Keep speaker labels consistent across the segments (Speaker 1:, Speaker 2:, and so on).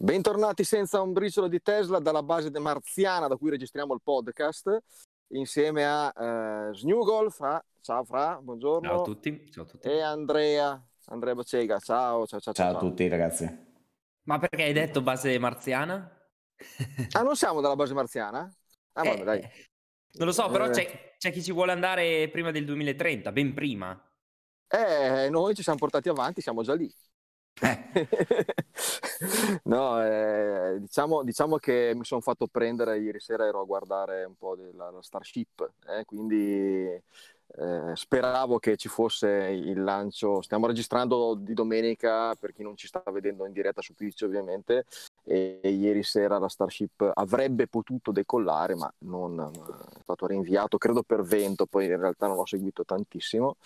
Speaker 1: Bentornati senza un briciolo di Tesla dalla base de marziana da cui registriamo il podcast insieme a uh, Snugolf, ah, ciao Fra, buongiorno.
Speaker 2: Ciao a tutti, ciao a tutti.
Speaker 1: E Andrea, Andrea Bocega, ciao, ciao, ciao.
Speaker 3: Ciao, ciao a tutti ragazzi.
Speaker 2: Ma perché hai detto base marziana?
Speaker 1: ah, non siamo dalla base marziana? Ah,
Speaker 2: eh,
Speaker 1: vabbè, dai.
Speaker 2: Non lo so, però eh. c'è, c'è chi ci vuole andare prima del 2030, ben prima.
Speaker 1: Eh, noi ci siamo portati avanti, siamo già lì. Eh. no, eh, diciamo, diciamo, che mi sono fatto prendere ieri sera, ero a guardare un po' della Starship, eh, quindi eh, speravo che ci fosse il lancio. Stiamo registrando di domenica per chi non ci sta vedendo in diretta su Twitch, ovviamente. E, ieri sera la Starship avrebbe potuto decollare, ma non è stato rinviato, credo per vento. Poi in realtà non l'ho seguito tantissimo,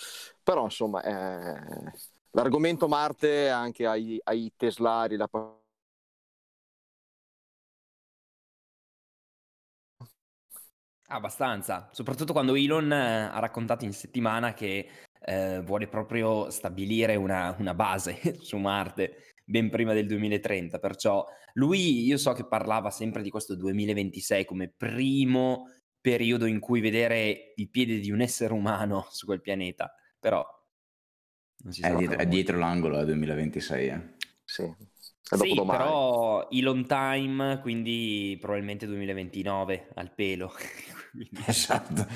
Speaker 1: però insomma. L'argomento Marte anche ai, ai teslari, la
Speaker 2: Abbastanza, soprattutto quando Elon eh, ha raccontato in settimana che eh, vuole proprio stabilire una, una, base su Marte ben prima del 2030, perciò lui io so che parlava sempre di questo 2026 come primo periodo in cui vedere il piede di un essere umano su quel pianeta, però
Speaker 3: è dietro, è dietro, l'angolo al 2026. Eh.
Speaker 1: Sì,
Speaker 2: sì però Elon Time, quindi probabilmente 2029 al pelo.
Speaker 3: esatto.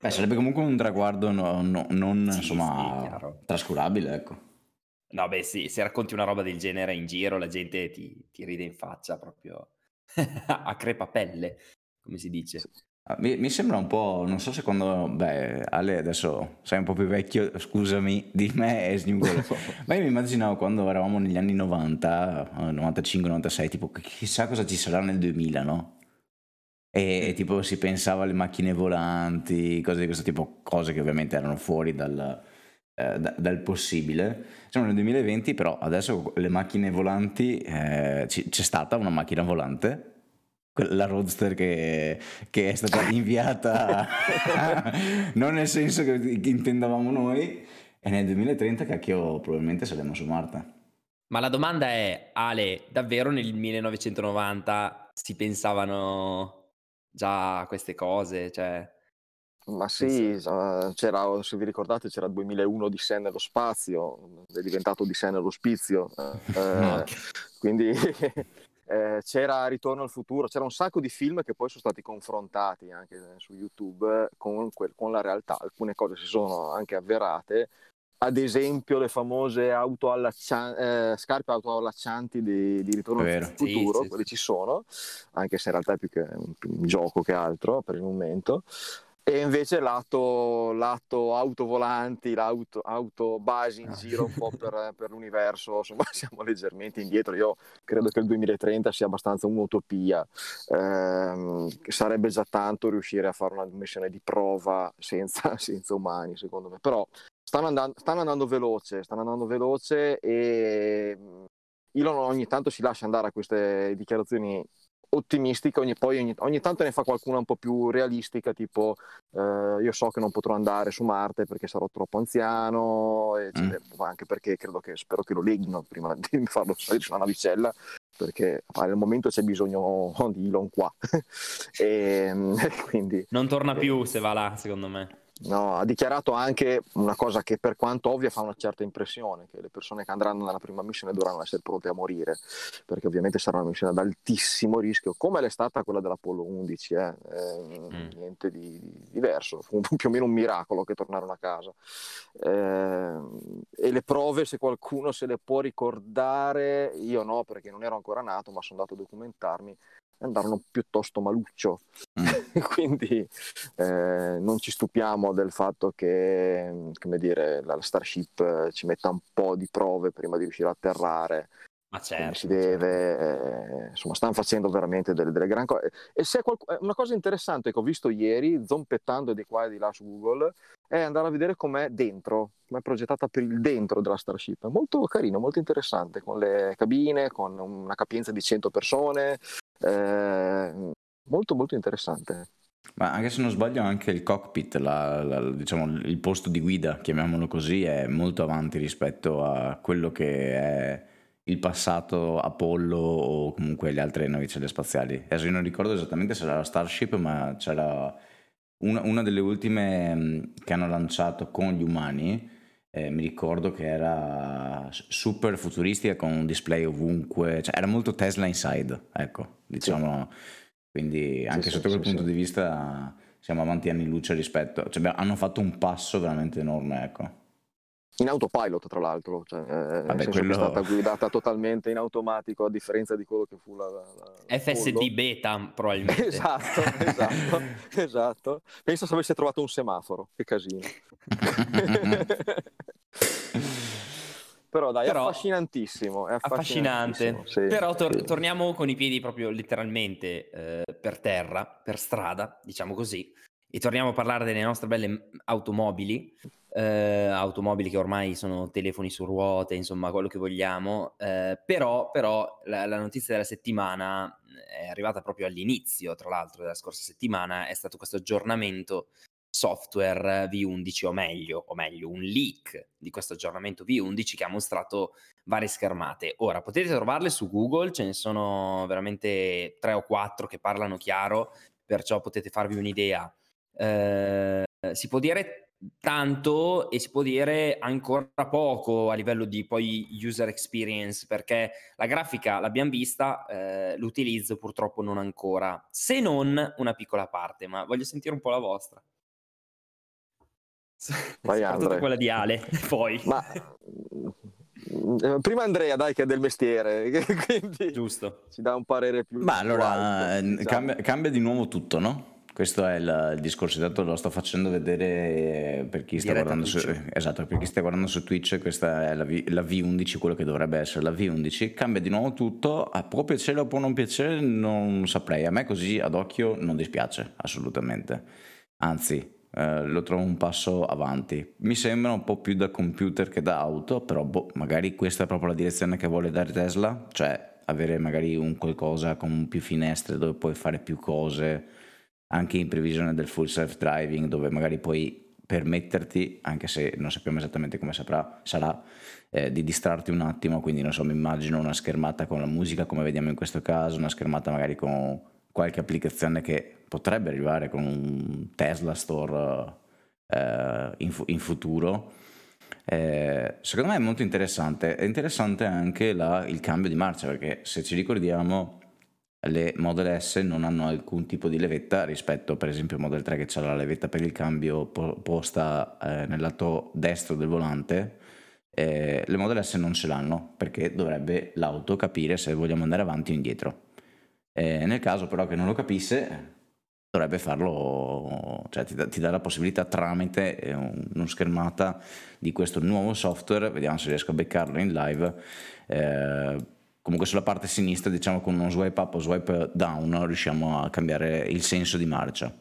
Speaker 3: Beh, sarebbe comunque un traguardo no, no, non sì, insomma sì, trascurabile, ecco.
Speaker 2: No, beh, sì, se racconti una roba del genere in giro, la gente ti, ti ride in faccia proprio a crepapelle, come si dice.
Speaker 3: Ah, mi, mi, sembra un po', non so se quando, beh, Ale adesso sei un po' più vecchio, scusami, di me e Snuggle, ma io mi immaginavo quando eravamo negli anni 90, 95-96, tipo chissà cosa ci sarà nel 2000, no? E, e, tipo si pensava alle macchine volanti, cose di questo tipo, cose che ovviamente erano fuori dal, eh, da, dal possibile. Siamo nel 2020, però adesso le macchine volanti, eh, c'è stata una macchina volante la roadster che, che è stata inviata. Non nel senso che, intendavamo noi e nel 2030 cacchio probabilmente saremo su Marte
Speaker 2: ma la domanda è Ale davvero nel 1990 si pensavano già a queste cose? Cioè
Speaker 1: ma sì, c'era, se vi ricordate, c'era 2001 di sé nello spazio, è diventato di sé nello spizio. Eh, quindi eh, c'era Ritorno al futuro, c'era un sacco di film che poi sono stati confrontati anche su YouTube con, quel, con la realtà, alcune cose si sono anche avverate, ad esempio le famose auto allaccia- eh, scarpe autoallaccianti di, di Ritorno al futuro, sì, quelle sì. ci sono, anche se in realtà è più che un, un gioco che altro per il momento e invece lato, lato autovolanti, l'auto auto base in ah. giro un po' per, per, l'universo, insomma siamo leggermente indietro, io credo che il 2030 sia abbastanza un'utopia, eh, sarebbe già tanto riuscire a fare una missione di prova senza, senza umani secondo me, però stanno andando, stanno andando veloce, stanno andando veloce e Elon ogni tanto si lascia andare a queste dichiarazioni ottimistica, ogni, poi ogni, ogni, tanto ne fa qualcuna un po' più realistica, tipo eh, io so che non potrò andare su Marte perché sarò troppo anziano, e, mm. anche perché credo che spero che lo leghino prima di farlo salire su una navicella, perché al momento c'è bisogno di Elon qua. e, quindi,
Speaker 2: non torna più se va là, secondo me.
Speaker 1: No, ha dichiarato anche una cosa che per quanto ovvia fa una certa impressione, che le persone che andranno nella prima missione dovranno essere pronte a morire, perché ovviamente sarà una missione ad altissimo rischio, come l'è stata quella dell'Apollo 11, eh? Eh, mm. niente di, di, diverso, fu più o meno un miracolo che tornarono a casa. Eh, e le prove, se qualcuno se le può ricordare, io no, perché non ero ancora nato, ma sono andato a documentarmi, andarono piuttosto maluccio. Mm. Quindi eh, non ci stupiamo del fatto che come dire, la Starship ci metta un po' di prove prima di riuscire a atterrare.
Speaker 2: Ma certo,
Speaker 1: si deve, certo. eh, insomma, stanno facendo veramente delle, delle gran cose. E se qualc- una cosa interessante che ho visto ieri, zompettando di qua e di là su Google, è andare a vedere com'è dentro, com'è progettata per il dentro della Starship. È molto carino, molto interessante, con le cabine, con una capienza di 100 persone, eh, molto molto interessante.
Speaker 3: Ma anche se non sbaglio anche il cockpit, la, la, diciamo, il posto di guida, chiamiamolo così, è molto avanti rispetto a quello che è il passato Apollo o comunque le altre navicelle spaziali. Adesso io non ricordo esattamente se era la Starship, ma c'era una, una delle ultime mm, che hanno lanciato con gli umani. Eh, mi ricordo che era super futuristica con un display ovunque, cioè era molto Tesla inside, ecco, diciamo. Sì. Quindi anche sì, sotto sì, quel punto di vista siamo avanti anni luce rispetto, cioè hanno fatto un passo veramente enorme, ecco
Speaker 1: in autopilot tra l'altro, cioè, eh, Vabbè, quello... è stata guidata totalmente in automatico a differenza di quello che fu la... la
Speaker 2: FSD pollo. beta probabilmente.
Speaker 1: esatto, esatto, esatto. Penso se avesse trovato un semaforo, che casino. Però dai, Però, è affascinantissimo. È
Speaker 2: affascinante. Sì, Però tor- sì. torniamo con i piedi proprio letteralmente eh, per terra, per strada, diciamo così, e torniamo a parlare delle nostre belle automobili eh, automobili che ormai sono telefoni su ruote, insomma, quello che vogliamo. Eh, però, però la, la, notizia della settimana è arrivata proprio all'inizio, tra l'altro, della scorsa settimana, è stato questo aggiornamento software V11 o meglio, o meglio, un leak di questo aggiornamento V11 che ha mostrato varie schermate. Ora potete trovarle su Google, ce ne sono veramente tre o quattro che parlano chiaro, perciò potete farvi un'idea. Eh, si può dire tanto e si può dire ancora poco a livello di poi user experience perché la grafica l'abbiamo vista, eh, l'utilizzo purtroppo non ancora, se non una piccola parte, ma voglio sentire un po' la vostra. Vai Soprattutto quella di Ale, poi.
Speaker 1: Ma mm, prima Andrea, dai, che è del mestiere, quindi
Speaker 2: Giusto.
Speaker 1: ci dà un parere più.
Speaker 3: Ma allora alto, diciamo. cambia, cambia, di nuovo tutto, no? Questo è il, il discorso, esatto, lo sto facendo vedere per chi sta, guardando su, esatto, per chi sta guardando su Twitch, questa è la, v, la, V11, quello che dovrebbe essere la V11, cambia di nuovo tutto, può piacere o può non piacere, non saprei, a me così ad occhio non dispiace assolutamente, anzi eh, lo trovo un passo avanti, mi sembra un po' più da computer che da auto, però boh, magari questa è proprio la direzione che vuole dare Tesla, cioè avere magari un qualcosa con più finestre dove puoi fare più cose anche in previsione del full self driving dove magari puoi permetterti, anche se non sappiamo esattamente come saprà, sarà, eh, di distrarti un attimo, quindi non so, mi immagino una schermata con la musica come vediamo in questo caso, una schermata magari con qualche applicazione che potrebbe arrivare con un Tesla Store eh, in, fu- in, futuro. Eh, secondo me è molto interessante, è interessante anche la, il cambio di marcia perché se ci ricordiamo le Model S non hanno alcun tipo di levetta rispetto per esempio al Model 3 che ha la levetta per il cambio po- posta eh, nel lato destro del volante. Eh, le Model S non ce l'hanno perché dovrebbe l'auto capire se vogliamo andare avanti o indietro eh, nel caso però che non lo capisse dovrebbe farlo cioè ti dà, ti dà la possibilità tramite eh, uno schermata di questo nuovo software vediamo se riesco a beccarlo in live eh, comunque sulla parte sinistra diciamo con uno swipe up o swipe down riusciamo a cambiare il senso di marcia.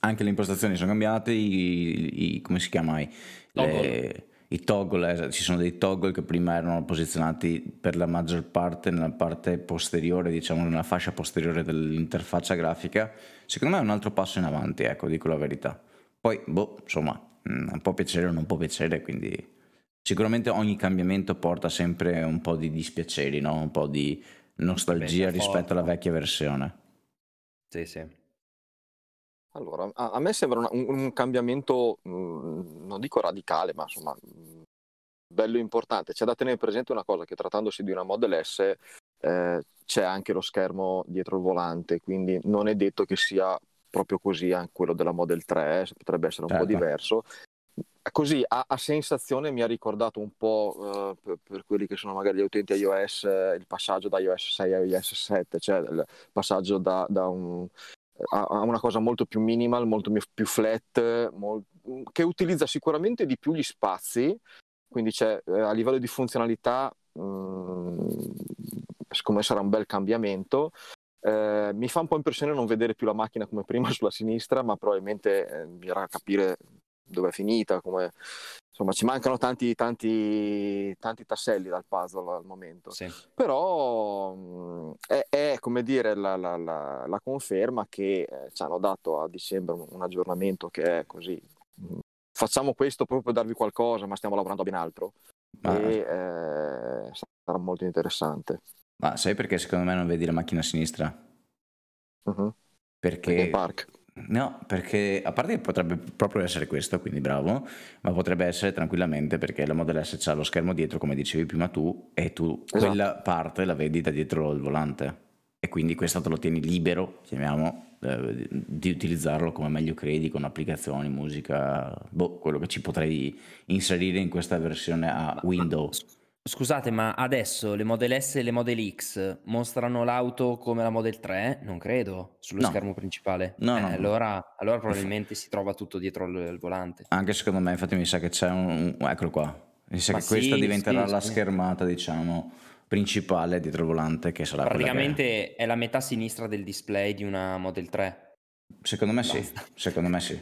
Speaker 3: Anche le impostazioni sono cambiate i, i come si chiama i, le, i toggle eh, ci sono dei toggle che prima erano posizionati per la maggior parte nella parte posteriore diciamo nella fascia posteriore dell'interfaccia grafica secondo me è un altro passo in avanti ecco dico la verità poi boh insomma non può piacere o non può piacere quindi Sicuramente ogni cambiamento porta sempre un po' di dispiaceri, no? un po' di nostalgia rispetto alla vecchia versione.
Speaker 2: Sì, sì.
Speaker 1: Allora, a, a me sembra un, un cambiamento, mh, mm, non dico radicale, ma insomma, mm, bello importante. C'è da tenere presente una cosa, che trattandosi di una Model S eh, c'è anche lo schermo dietro il volante, quindi non è detto che sia proprio così anche quello della Model 3, eh, potrebbe essere un certo. po' diverso così a, a, sensazione mi ha ricordato un po' uh, per, per, quelli che sono magari gli utenti iOS eh, il passaggio da iOS 6 a iOS 7, cioè il passaggio da, da un, a, a, una cosa molto più minimal, molto più flat, molt, che utilizza sicuramente di più gli spazi, quindi c'è eh, a livello di funzionalità, mh, mm, secondo me sarà un bel cambiamento. Eh, mi fa un po' impressione non vedere più la macchina come prima sulla sinistra, ma probabilmente eh, bisognerà capire dove è finita, come... insomma ci mancano tanti, tanti, tanti tasselli dal puzzle al momento. Sì. Però è, è, come dire la, la, la, la conferma che eh, ci hanno dato a dicembre un, un aggiornamento che è così. Facciamo questo proprio per darvi qualcosa, ma stiamo lavorando a ben altro. Ma... e eh, sarà molto interessante.
Speaker 3: Ma sai perché secondo me non vedi la macchina a sinistra?
Speaker 1: Uh-huh.
Speaker 3: Perché...
Speaker 1: Park.
Speaker 3: No, perché a parte che potrebbe proprio essere questo, quindi bravo, ma potrebbe essere tranquillamente perché la Model S ha lo schermo dietro, come dicevi prima tu, e tu esatto. quella parte la vedi da dietro il volante. E quindi questo te lo tieni libero, chiamiamo, eh, di utilizzarlo come meglio credi, con applicazioni, musica, boh, quello che ci potrei inserire in questa versione a Windows.
Speaker 2: Scusate, ma adesso le Model S e le Model X mostrano l'auto come la Model 3? Non credo, sullo
Speaker 3: No.
Speaker 2: schermo principale.
Speaker 3: No,
Speaker 2: Eh,
Speaker 3: no, no.
Speaker 2: allora, allora probabilmente si trova tutto dietro il, il volante.
Speaker 3: Anche secondo me, infatti mi sa che c'è un... un- eccolo qua. Mi sa
Speaker 2: Ma
Speaker 3: che questa
Speaker 2: sì,
Speaker 3: diventerà
Speaker 2: sì,
Speaker 3: la
Speaker 2: sì.
Speaker 3: schermata, diciamo, principale dietro il volante, che sarà quella che-
Speaker 2: Praticamente è la metà sinistra del display di una Model 3.
Speaker 3: Secondo me sì,
Speaker 2: Basta.
Speaker 3: secondo me sì.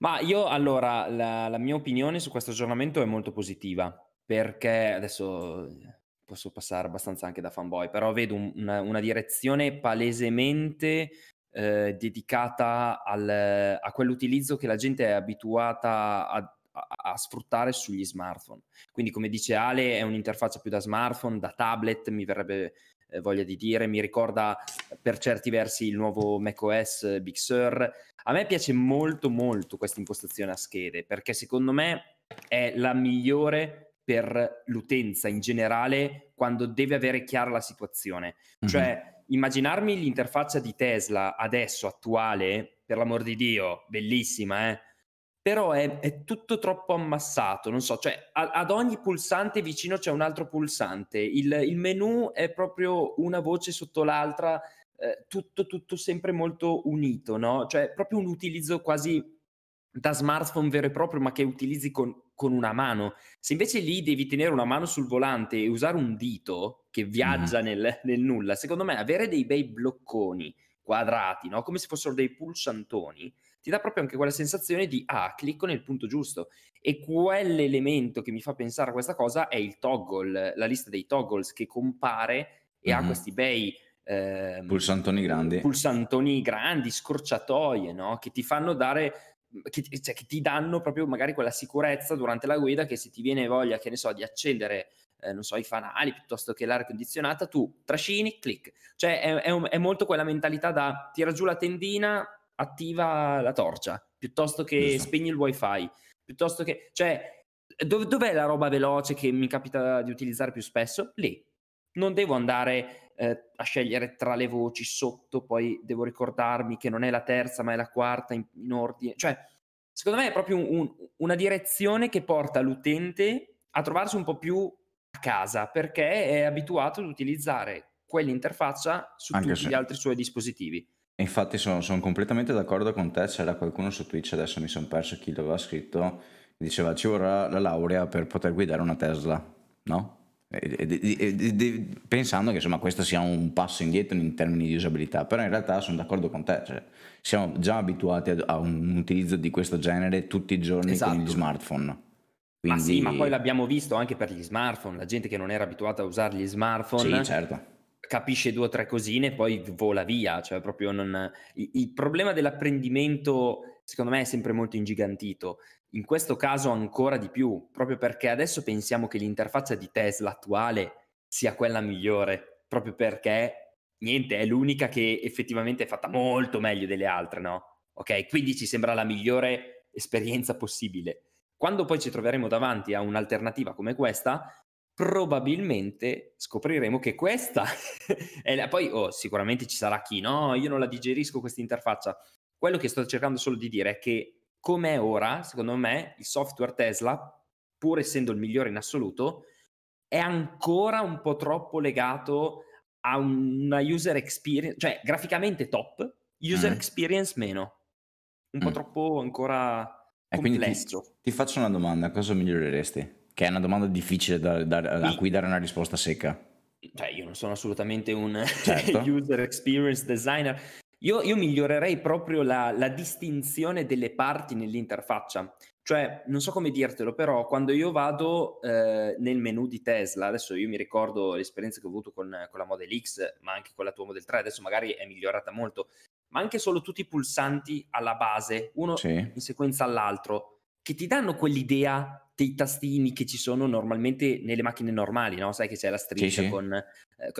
Speaker 2: Ma io allora, la, la mia opinione su questo aggiornamento è molto positiva, perché adesso eh, posso passare abbastanza anche da fanboy, però vedo un- una, una direzione palesemente eh, dedicata al- a quell'utilizzo che la gente è abituata a, a- a sfruttare sugli smartphone. Quindi, come dice Ale, è un'interfaccia più da smartphone, da tablet, mi verrebbe eh, voglia di dire, mi ricorda per certi versi il nuovo macOS Big Sur. A me piace molto molto questa impostazione a schede perché secondo me è la migliore per l'utenza in generale quando deve avere chiara la situazione.
Speaker 3: Mhm.
Speaker 2: Cioè, immaginarmi l'interfaccia di Tesla adesso, attuale, per l'amor di Dio, bellissima, eh? Però è, è tutto troppo ammassato, non so, cioè a- ad ogni pulsante vicino c'è un altro pulsante, il, il menu è proprio una voce sotto l'altra, eh, tutto, tutto sempre molto unito, no? Cioè proprio un utilizzo quasi da smartphone vero e proprio, ma che utilizzi con, con una mano. Se invece lì devi tenere una mano sul volante e usare un dito che viaggia nel, nel nulla, secondo me avere dei bei blocconi quadrati, no? come se fossero dei pulsantoni, ti dà proprio anche quella sensazione di ah, clicco nel punto giusto. E quell'elemento che mi fa pensare a questa cosa è il toggle, la lista dei toggles che compare e ha
Speaker 3: Mhm.
Speaker 2: questi bei ehm,
Speaker 3: Pulsantoni grandi.
Speaker 2: pulsantoni grandi, scorciatoie, no? Che ti fanno dare, che, cioè, che ti danno proprio magari quella sicurezza durante la guida che se ti viene voglia, che ne so, di accendere, eh, non so, i fanali piuttosto che l'aria condizionata, tu trascini, clic. Cioè è, è un- è molto quella mentalità da tira giù la tendina, attiva la torcia, piuttosto che
Speaker 3: Giusto.
Speaker 2: spegni il wifi, piuttosto che... Cioè, dov- dov'è la roba veloce che mi capita di utilizzare più spesso? Lì. Non devo andare eh, a scegliere tra le voci sotto, poi devo ricordarmi che non è la terza ma è la quarta in, in ordine. Cioè, secondo me è proprio un- un- una direzione che porta l'utente a trovarsi un po' più a casa perché è abituato ad utilizzare quell'interfaccia su
Speaker 3: Anche
Speaker 2: tutti
Speaker 3: se-
Speaker 2: gli altri suoi dispositivi.
Speaker 3: Infatti sono, sono completamente d'accordo con te, c'era qualcuno su Twitch, adesso mi sono perso chi l'aveva scritto, diceva ci vorrà la laurea per poter guidare una Tesla, no? E- e- e- e- e- pensando che insomma questo sia un passo indietro in termini di usabilità, però in realtà sono d'accordo con te, cioè, siamo già abituati a, un utilizzo di questo genere tutti i giorni con
Speaker 2: Esatto.
Speaker 3: gli smartphone.
Speaker 2: Ma
Speaker 3: Quindi,
Speaker 2: sì, ma poi l'abbiamo visto anche per gli smartphone, la gente che non era abituata a usare gli smartphone.
Speaker 3: Sì, certo.
Speaker 2: capisce due o tre cosine e poi vola via, cioè proprio non... il problema dell'apprendimento secondo me è sempre molto ingigantito, in questo caso ancora di più, proprio perché adesso pensiamo che l'interfaccia di Tesla attuale sia quella migliore, proprio perché niente, è l'unica che effettivamente è fatta molto meglio delle altre, no? Ok, quindi ci sembra la migliore esperienza possibile. Quando poi ci troveremo davanti a un'alternativa come questa, probabilmente scopriremo che questa è la, poi oh, sicuramente ci sarà chi no, io non la digerisco questa interfaccia. Quello che sto cercando solo di dire è che come è ora, secondo me, il software Tesla, pur essendo il migliore in assoluto, è ancora un po' troppo legato a una user experience, cioè graficamente top, user
Speaker 3: Mm.
Speaker 2: experience meno. Un po'
Speaker 3: Mm.
Speaker 2: troppo ancora
Speaker 3: E quindi ti,
Speaker 2: complesso.
Speaker 3: ti faccio una domanda, cosa miglioreresti? Che è una domanda difficile da- da- a
Speaker 2: Sì.
Speaker 3: cui dare una risposta secca.
Speaker 2: Cioè, io non sono assolutamente un
Speaker 3: Certo.
Speaker 2: user experience designer. Io, io migliorerei proprio la, la distinzione delle parti nell'interfaccia. Cioè, non so come dirtelo, però quando io vado eh, nel menu di Tesla, adesso io mi ricordo l'esperienza che ho avuto con, con la Model X, ma anche con la tua Model 3, adesso magari è migliorata molto, ma anche solo tutti i pulsanti alla base, uno
Speaker 3: Sì.
Speaker 2: in sequenza all'altro, che ti danno quell'idea dei tastini che ci sono normalmente nelle macchine normali, no? Sai che c'è la striscia
Speaker 3: Sì, sì.
Speaker 2: con... eh,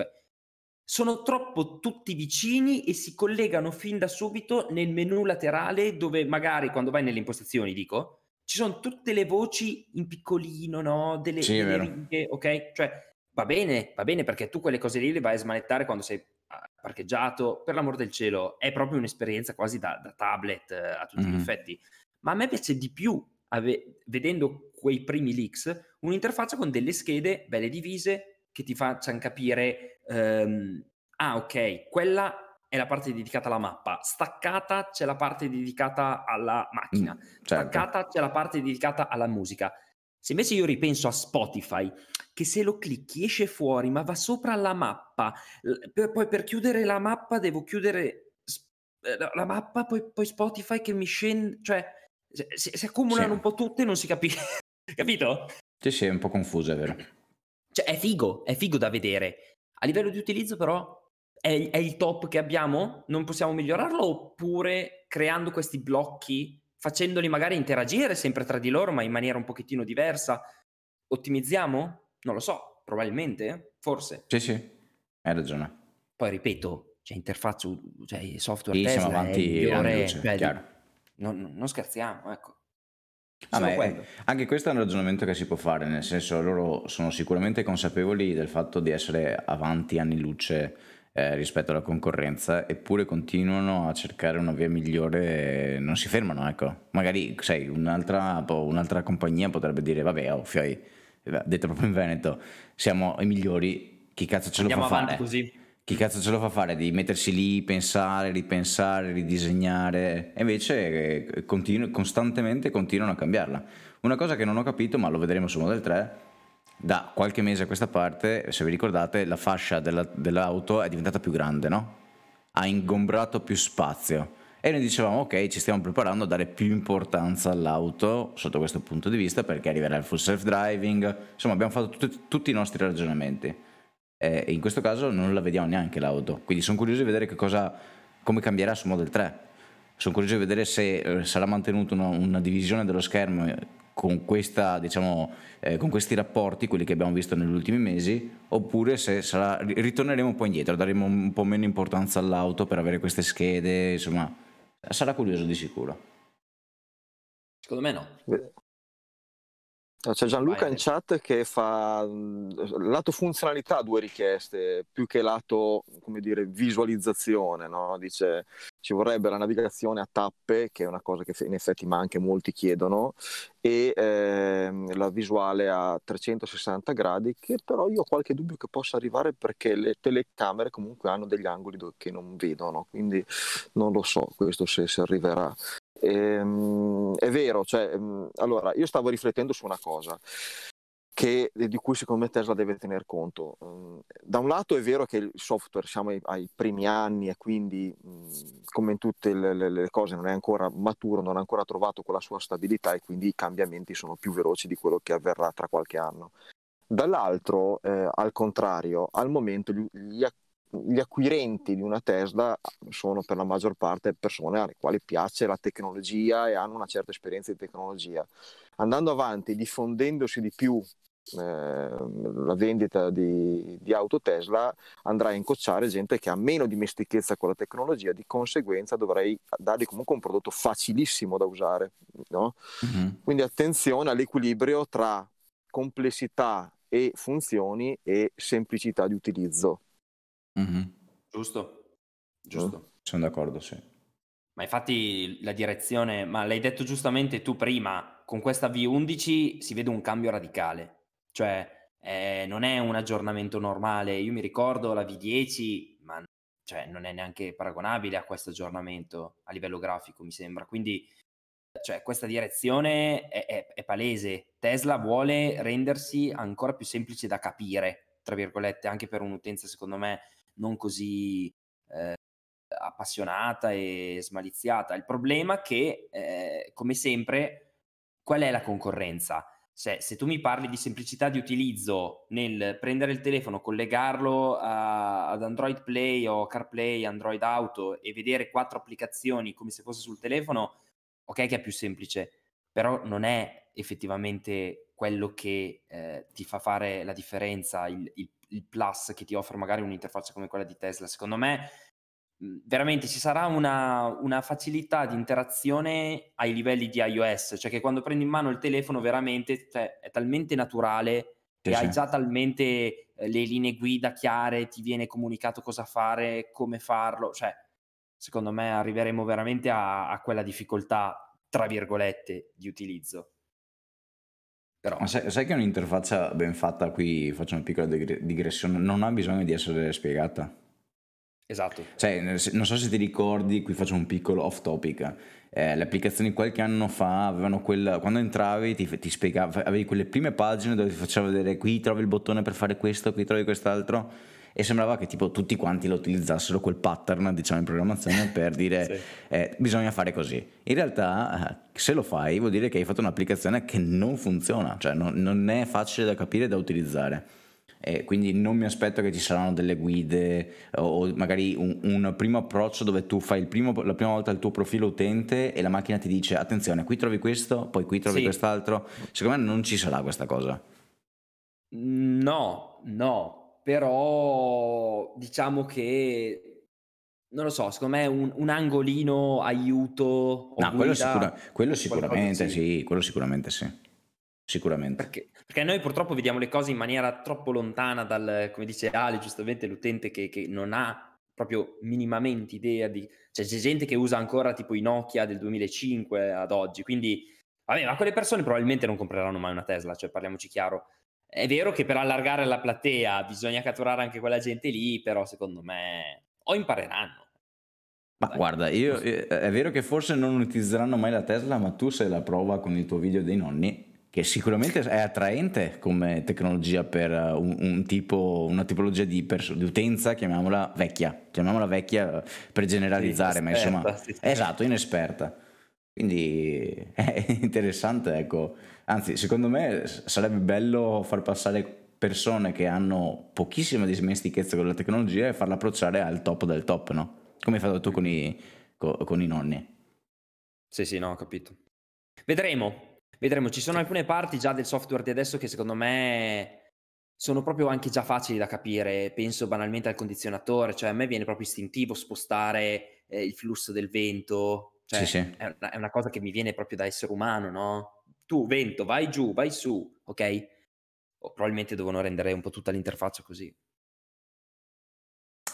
Speaker 2: sono troppo tutti vicini e si collegano fin da subito nel menu laterale dove magari quando vai nelle impostazioni, dico, ci sono tutte le voci in piccolino, no? Delle,
Speaker 3: Sì,
Speaker 2: delle righe, ok? Cioè va bene, va bene perché tu quelle cose lì le vai a smanettare quando sei ah, parcheggiato, per l'amor del cielo, è proprio un'esperienza quasi da, da tablet eh, a tutti gli
Speaker 3: Mhm.
Speaker 2: effetti. Ma a me piace di più, ave- vedendo quei primi leaks, un'interfaccia con delle schede belle divise che ti facciano capire, ehm, ah ok, quella è la parte dedicata alla mappa, staccata c'è la parte dedicata alla macchina,
Speaker 3: Mm, certo.
Speaker 2: staccata c'è la parte dedicata alla musica. Se invece io ripenso a Spotify, che se lo clicchi esce fuori, ma va sopra la mappa, per- poi per chiudere la mappa devo chiudere eh, la, mappa, poi, poi Spotify che mi scende, cioè se- si, si accumulano
Speaker 3: Sì.
Speaker 2: un po' tutte non si capisce, capito?
Speaker 3: Sì, sì, è un po' confuso, è vero.
Speaker 2: Cioè è figo, è figo da vedere. A livello di utilizzo però è, è il top che abbiamo? Non possiamo migliorarlo oppure creando questi blocchi, facendoli magari interagire sempre tra di loro ma in maniera un pochettino diversa, ottimizziamo? Non lo so, probabilmente, forse.
Speaker 3: Sì, sì, hai ragione.
Speaker 2: Poi ripeto, c'è interfaccia, cioè software
Speaker 3: Sì, siamo
Speaker 2: Tesla è il
Speaker 3: avanti anni
Speaker 2: migliore, cioè, non, non scherziamo, ecco.
Speaker 3: Ah,
Speaker 2: Solo
Speaker 3: ma è-
Speaker 2: quello.
Speaker 3: anche questo è un ragionamento che si può fare, nel senso loro sono sicuramente consapevoli del fatto di essere avanti anni luce eh, rispetto alla concorrenza, eppure continuano a cercare una via migliore, e non si fermano, ecco. Magari, sai, un'altra, po- un'altra compagnia potrebbe dire, vabbè, oh, fioi, eh, detto proprio in Veneto, siamo i migliori, chi cazzo ce lo
Speaker 2: Andiamo
Speaker 3: fa
Speaker 2: avanti
Speaker 3: fare?
Speaker 2: così.
Speaker 3: Chi cazzo ce lo fa fare di mettersi lì, pensare, ripensare, ridisegnare? E invece eh, continu- costantemente continuano a cambiarla. Una cosa che non ho capito, ma lo vedremo su Model 3, da qualche mese a questa parte, se vi ricordate, la fascia della- dell'auto è diventata più grande, no? Ha ingombrato più spazio. E noi dicevamo, ok, ci stiamo preparando a dare più importanza all'auto sotto questo punto di vista perché arriverà il full self-driving. Insomma, abbiamo fatto tutti- tutti i nostri ragionamenti. Eh, in questo caso non la vediamo neanche l'auto. Quindi sono curioso di vedere che cosa, come cambierà su Model 3. Sono curioso di vedere se eh, sarà mantenuta una, una divisione dello schermo eh, con, questa, diciamo, eh, con questi rapporti, quelli che abbiamo visto negli ultimi mesi, oppure se sarà, ri- ritorneremo un po' indietro, daremo un po' meno importanza all'auto per avere queste schede, insomma, sarà curioso di sicuro.
Speaker 2: Secondo me no.
Speaker 1: C'è Gianluca
Speaker 2: Vai,
Speaker 1: in chat che fa mh, lato funzionalità due richieste, più che lato, come dire, visualizzazione, no? Dice ci vorrebbe la navigazione a tappe, che è una cosa che in effetti ma anche molti chiedono, e ehm, la visuale a 360 gradi, che però io ho qualche dubbio che possa arrivare perché le telecamere comunque hanno degli angoli che non vedono, quindi non lo so questo se, se arriverà. Ehm, è vero, cioè, ehm, allora io stavo riflettendo su una cosa che, di cui secondo me Tesla deve tener conto. Ehm, da un lato è vero che il software siamo ai, ai primi anni e quindi mh, come in tutte le, le- le cose non è ancora maturo, non ha ancora trovato quella sua stabilità e quindi i cambiamenti sono più veloci di quello che avverrà tra qualche anno. Dall'altro, eh, al contrario, al momento gli, gli gli acquirenti di una Tesla sono per la maggior parte persone alle quali piace la tecnologia e hanno una certa esperienza di tecnologia. Andando avanti, diffondendosi di più eh, la vendita di, di auto Tesla, andrà a incocciare gente che ha meno dimestichezza con la tecnologia, di conseguenza dovrei dargli comunque un prodotto facilissimo da usare. No?
Speaker 3: Mhm.
Speaker 1: Quindi attenzione all'equilibrio tra complessità e funzioni e semplicità di utilizzo.
Speaker 3: Mhm.
Speaker 2: Giusto? Giusto.
Speaker 3: Sono d'accordo, sì.
Speaker 2: Ma infatti la direzione, ma l'hai detto giustamente tu prima, con questa V11 si vede un cambio radicale, cioè eh, non è un aggiornamento normale. Io mi ricordo la V10, ma cioè, non è neanche paragonabile a questo aggiornamento a livello grafico, mi sembra. Quindi cioè, questa direzione è, è- è palese. Tesla vuole rendersi ancora più semplice da capire, tra virgolette, anche per un'utenza secondo me non così eh, appassionata e smaliziata. Il problema è che, eh, come sempre, qual è la concorrenza? Se, se tu mi parli di semplicità di utilizzo nel prendere il telefono, collegarlo a- ad Android Play o CarPlay, Android Auto e vedere quattro applicazioni come se fosse sul telefono, ok che è più semplice, però non è effettivamente quello che eh, ti fa fare la differenza, il, il, il, plus che ti offre magari un'interfaccia come quella di Tesla. Secondo me mhmm, veramente ci sarà una, una, facilità di interazione ai livelli di iOS, cioè che quando prendi in mano il telefono veramente cioè, è talmente naturale sì, e hai già talmente eh, le linee guida chiare, ti viene comunicato cosa fare, come farlo, cioè secondo me arriveremo veramente a, a quella difficoltà, tra virgolette, di utilizzo.
Speaker 3: Però... Ma sai, sai, che un'interfaccia ben fatta, qui faccio una piccola digressione, non ha bisogno di essere spiegata.
Speaker 2: Esatto.
Speaker 3: Cioè, non so se ti ricordi, qui faccio un piccolo off topic. Eh, le applicazioni qualche anno fa avevano quella. Quando entravi ti, ti spiegava, avevi quelle prime pagine dove ti faceva vedere qui trovi il bottone per fare questo, qui trovi quest'altro e sembrava che tipo tutti quanti lo utilizzassero quel pattern diciamo in programmazione per dire sì. eh, bisogna fare così in realtà eh, se lo fai vuol dire che hai fatto un'applicazione che non funziona cioè non, non è facile da capire e da utilizzare. Eh, quindi non mi aspetto che ci saranno delle guide o magari un, un primo approccio dove tu fai primo, la prima volta il tuo profilo utente e la macchina ti dice attenzione qui trovi questo poi qui trovi sì. quest'altro secondo me non ci sarà questa cosa.
Speaker 2: No no però diciamo che non lo so, secondo me un, un angolino aiuto.
Speaker 3: No, quello, sicura, quello sicuramente sì. sì, quello sicuramente sì. Sicuramente.
Speaker 2: Perché, perché, noi purtroppo vediamo le cose in maniera troppo lontana dal, come dice Ale, giustamente l'utente che, che non ha proprio minimamente idea di... Cioè c'è gente che usa ancora tipo i Nokia del 2005 ad oggi, quindi... Vabbè, ma quelle persone probabilmente non compreranno mai una Tesla, cioè parliamoci chiaro. È vero che per allargare la platea bisogna catturare anche quella gente lì, però secondo me o impareranno.
Speaker 3: Ma Dai. guarda, io, eh, è vero che forse non utilizzeranno mai la Tesla, ma tu sei la prova con il tuo video dei nonni, che sicuramente è attraente come tecnologia per eh, un, un tipo, una tipologia di, pers- di, utenza, chiamiamola vecchia, chiamiamola vecchia per generalizzare, sì, ma insomma, sì, sì. esatto, inesperta. Quindi è interessante, ecco. Anzi, secondo me sarebbe bello far passare persone che hanno pochissima dimestichezza con la tecnologia e farla approcciare al top del top, no? Come hai fatto tu con i, con, i nonni.
Speaker 2: Sì, sì, no, ho capito. Vedremo, vedremo. Ci sono alcune parti già del software di adesso che secondo me sono proprio anche già facili da capire. Penso banalmente al condizionatore, cioè a me viene proprio istintivo spostare eh, il flusso del vento, cioè, sì, sì. È, una, è, una, cosa che mi viene proprio da essere umano, no? Tu, vento, vai giù, vai su, ok? O probabilmente devono rendere un po' tutta l'interfaccia così.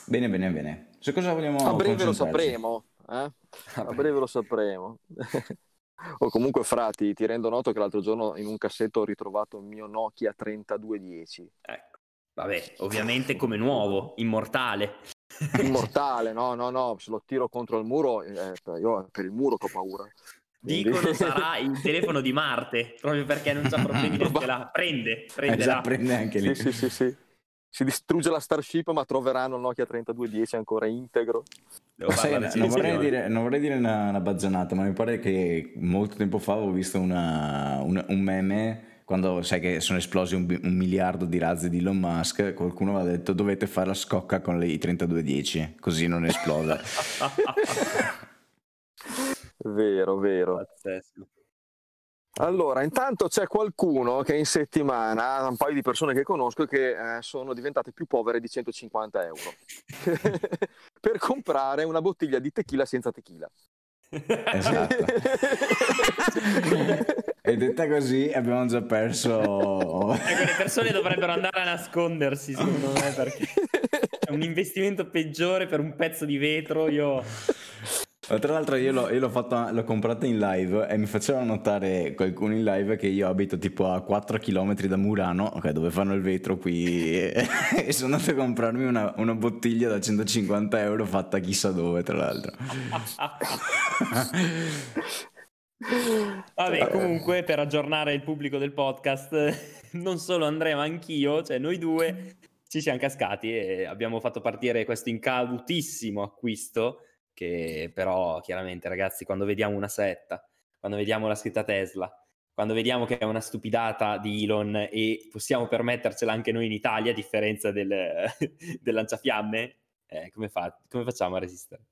Speaker 3: Bene, bene, bene. Su cosa vogliamo
Speaker 1: A breve lo sapremo, eh? A breve lo sapremo. o comunque, frati, ti rendo noto che l'altro giorno in un cassetto ho ritrovato il mio Nokia 3210.
Speaker 2: Ecco. Vabbè, ovviamente come nuovo, immortale.
Speaker 1: Immortale, no, no, no, se lo tiro contro il muro, eh, io per il muro che ho paura.
Speaker 2: Dicono sarà il telefono di Marte, proprio perché non c'ha problemi neanche là. Prende, prende,
Speaker 3: eh, prende anche lì.
Speaker 1: Sì, sì, sì, sì, Si distrugge la Starship, ma troveranno il Nokia 3210 ancora integro.
Speaker 3: Sai, non, vorrei dire, non, vorrei dire, una, una baggianata, ma mi pare che molto tempo fa avevo visto una, una, un meme quando sai che sono esplosi un, un, miliardo di razzi di Elon Musk, qualcuno aveva detto dovete fare la scocca con i 3210, così non esploda.
Speaker 1: vero, vero. Pazzesco. Allora, intanto c'è qualcuno che in settimana, un paio di persone che conosco, che eh, sono diventate più povere di 150 euro per comprare una bottiglia di tequila senza tequila.
Speaker 3: Esatto. e detta così abbiamo già perso...
Speaker 2: Ecco, le persone dovrebbero andare a nascondersi, secondo me, perché è un investimento peggiore per un pezzo di vetro. Io
Speaker 3: tra l'altro io, l'ho, io l'ho, fatto, l'ho comprato in live e mi faceva notare qualcuno in live che io abito tipo a 4 km da Murano, okay, dove fanno il vetro qui, e, e sono andato a comprarmi una, una, bottiglia da 150 euro fatta chissà dove, tra l'altro.
Speaker 2: Vabbè, comunque per aggiornare il pubblico del podcast, non solo Andrea ma anch'io, cioè noi due ci siamo cascati e abbiamo fatto partire questo incautissimo acquisto che però chiaramente ragazzi quando vediamo una setta, quando vediamo la scritta Tesla, quando vediamo che è una stupidata di Elon e possiamo permettercela anche noi in Italia a differenza del, del lanciafiamme, eh, come, fa, come facciamo a resistere?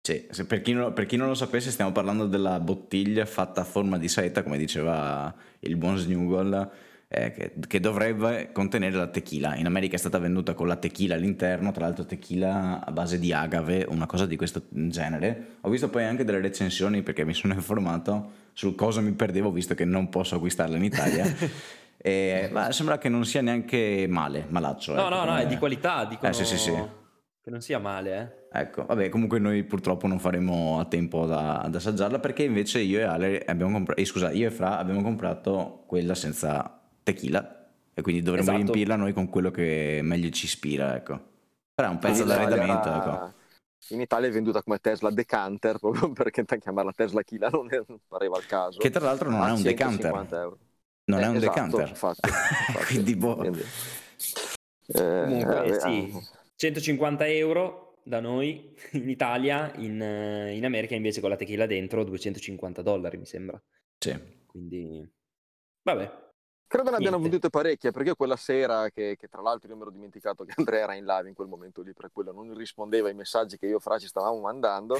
Speaker 3: Sì, per chi, non, per chi, non, lo sapesse stiamo parlando della bottiglia fatta a forma di seta, come diceva il buon Snugol, eh, che, che, dovrebbe contenere la tequila. In America è stata venduta con la tequila all'interno, tra l'altro tequila a base di agave, una cosa di questo genere. Ho visto poi anche delle recensioni perché mi sono informato su cosa mi perdevo, visto che non posso acquistarla in Italia. e, ma sembra che non sia neanche male, malaccio.
Speaker 2: No, ecco, no, no, è di qualità, dicono...
Speaker 3: Eh, sì, sì, sì.
Speaker 2: Che non sia male,
Speaker 3: eh. Ecco, vabbè, comunque noi purtroppo non faremo a tempo da, ad assaggiarla perché invece io e Ale abbiamo comprato, eh, scusa, io e Fra abbiamo comprato quella senza tequila e quindi dovremmo esatto. riempirla noi con quello che meglio ci ispira, ecco. Però è un pezzo d'arredamento, ecco.
Speaker 1: In Italia è venduta come Tesla Decanter, proprio perché chiamarla Tesla Kila non, non pareva il caso.
Speaker 3: Che tra l'altro non è un decanter. Euro. Non eh, è un esatto, decanter. Infatti, infatti. quindi boh. Quindi,
Speaker 2: eh, Comunque, eh, sì. Ah 150 euro da noi in Italia, in, in, America invece con la tequila dentro 250 dollari mi sembra.
Speaker 3: Sì.
Speaker 2: Quindi, vabbè.
Speaker 1: Credo ne abbiano vendute parecchie perché quella sera, che, che, tra l'altro io mi ero dimenticato che Andrea era in live in quel momento lì, per quello non rispondeva ai messaggi che io e Fra ci stavamo mandando,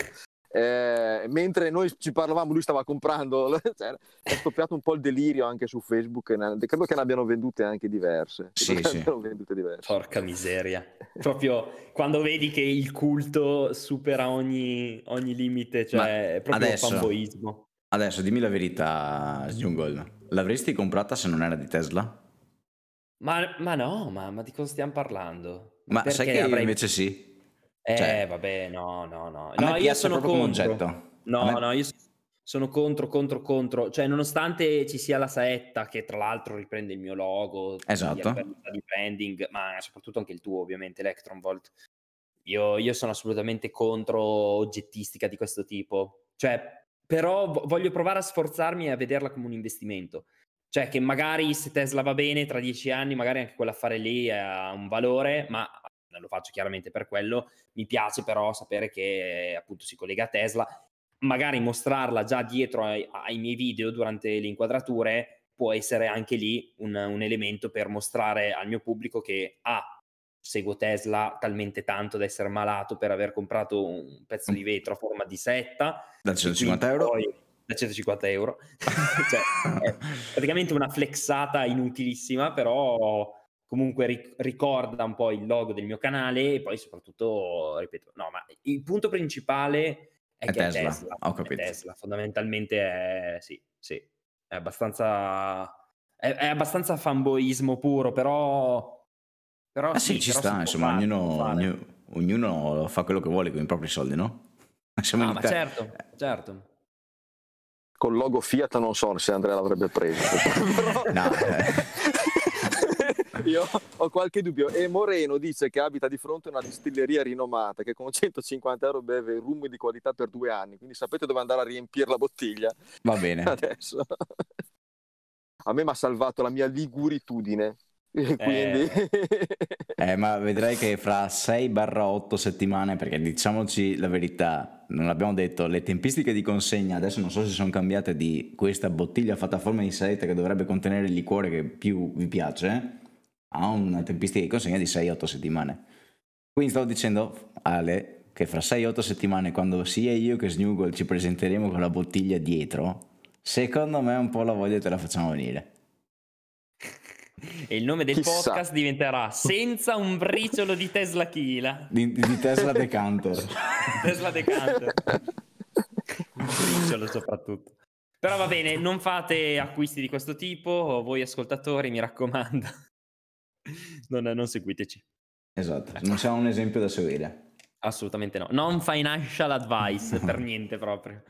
Speaker 1: eh, mentre noi ci parlavamo, lui stava comprando, cioè, è scoppiato un po' il delirio anche su Facebook. Ne, credo che ne abbiano vendute anche diverse.
Speaker 3: Sì, sì.
Speaker 1: vendute diverse.
Speaker 2: Porca miseria. Proprio quando vedi che il culto supera ogni, ogni limite, cioè Ma è proprio adesso, fanboismo.
Speaker 3: Adesso dimmi la verità, Jungle. L'avresti comprata se non era di Tesla?
Speaker 2: Ma, ma no, ma, ma, di cosa stiamo parlando?
Speaker 3: Ma Perché sai che avrei... invece sì.
Speaker 2: Eh, cioè, vabbè, no, no, no. No, io sono contro. No, me... no, io sono contro, contro, contro. Cioè, nonostante ci sia la saetta, che tra l'altro riprende il mio logo,
Speaker 3: esatto.
Speaker 2: di branding, ma soprattutto anche il tuo, ovviamente, Electron Volt. Io, io sono assolutamente contro oggettistica di questo tipo. Cioè, però voglio provare a sforzarmi e a vederla come un investimento. Cioè, che magari se Tesla va bene tra dieci anni, magari anche quell'affare lì ha un valore, ma lo faccio chiaramente per quello, mi piace però sapere che appunto si collega a Tesla, magari mostrarla già dietro ai, ai miei video durante le inquadrature può essere anche lì un, un elemento per mostrare al mio pubblico che ah, seguo Tesla talmente tanto da essere malato per aver comprato un pezzo di vetro a forma di setta
Speaker 3: da 150 euro
Speaker 2: poi, da 150 euro cioè, praticamente una flexata inutilissima però comunque ric- ricorda un po' il logo del mio canale e poi soprattutto, ripeto, no, ma il punto principale è, è che Tesla. è Tesla.
Speaker 3: Ho capito.
Speaker 2: Tesla. Fondamentalmente è, sì, sì, è abbastanza, è, è abbastanza fanboismo puro, però...
Speaker 3: però ah, sì, sì ci però sta, insomma, fare, ognuno, ognuno, fa quello che vuole con i propri soldi, no?
Speaker 2: Siamo ah, ma certo, certo.
Speaker 1: Col logo Fiat non so se Andrea l'avrebbe preso.
Speaker 3: no, eh.
Speaker 1: Io ho qualche dubbio. E Moreno dice che abita di fronte a una distilleria rinomata che con 150 euro beve rum di qualità per due anni. Quindi sapete dove andare a riempire la bottiglia.
Speaker 3: Va bene.
Speaker 1: Adesso. A me mi ha salvato la mia liguritudine. Quindi...
Speaker 3: Eh, eh, ma vedrai che fra 6-8 settimane, perché diciamoci la verità, non l'abbiamo detto, le tempistiche di consegna adesso non so se sono cambiate di questa bottiglia fatta a forma di saetta che dovrebbe contenere il liquore che più vi piace ha una tempistica di consegna di 6-8 settimane. Quindi stavo dicendo, Ale, che fra 6-8 settimane, quando sia io che Snuggle ci presenteremo con la bottiglia dietro, secondo me un po' la voglia te la facciamo venire.
Speaker 2: E il nome del Chissà. podcast diventerà Senza un briciolo di Tesla Kila.
Speaker 3: Di, di Tesla Decanter.
Speaker 2: Tesla Decanter. un briciolo soprattutto. Però va bene, non fate acquisti di questo tipo, voi ascoltatori, mi raccomando non, non seguiteci.
Speaker 3: Esatto, non siamo un esempio da seguire.
Speaker 2: Assolutamente no. Non financial advice, per niente proprio.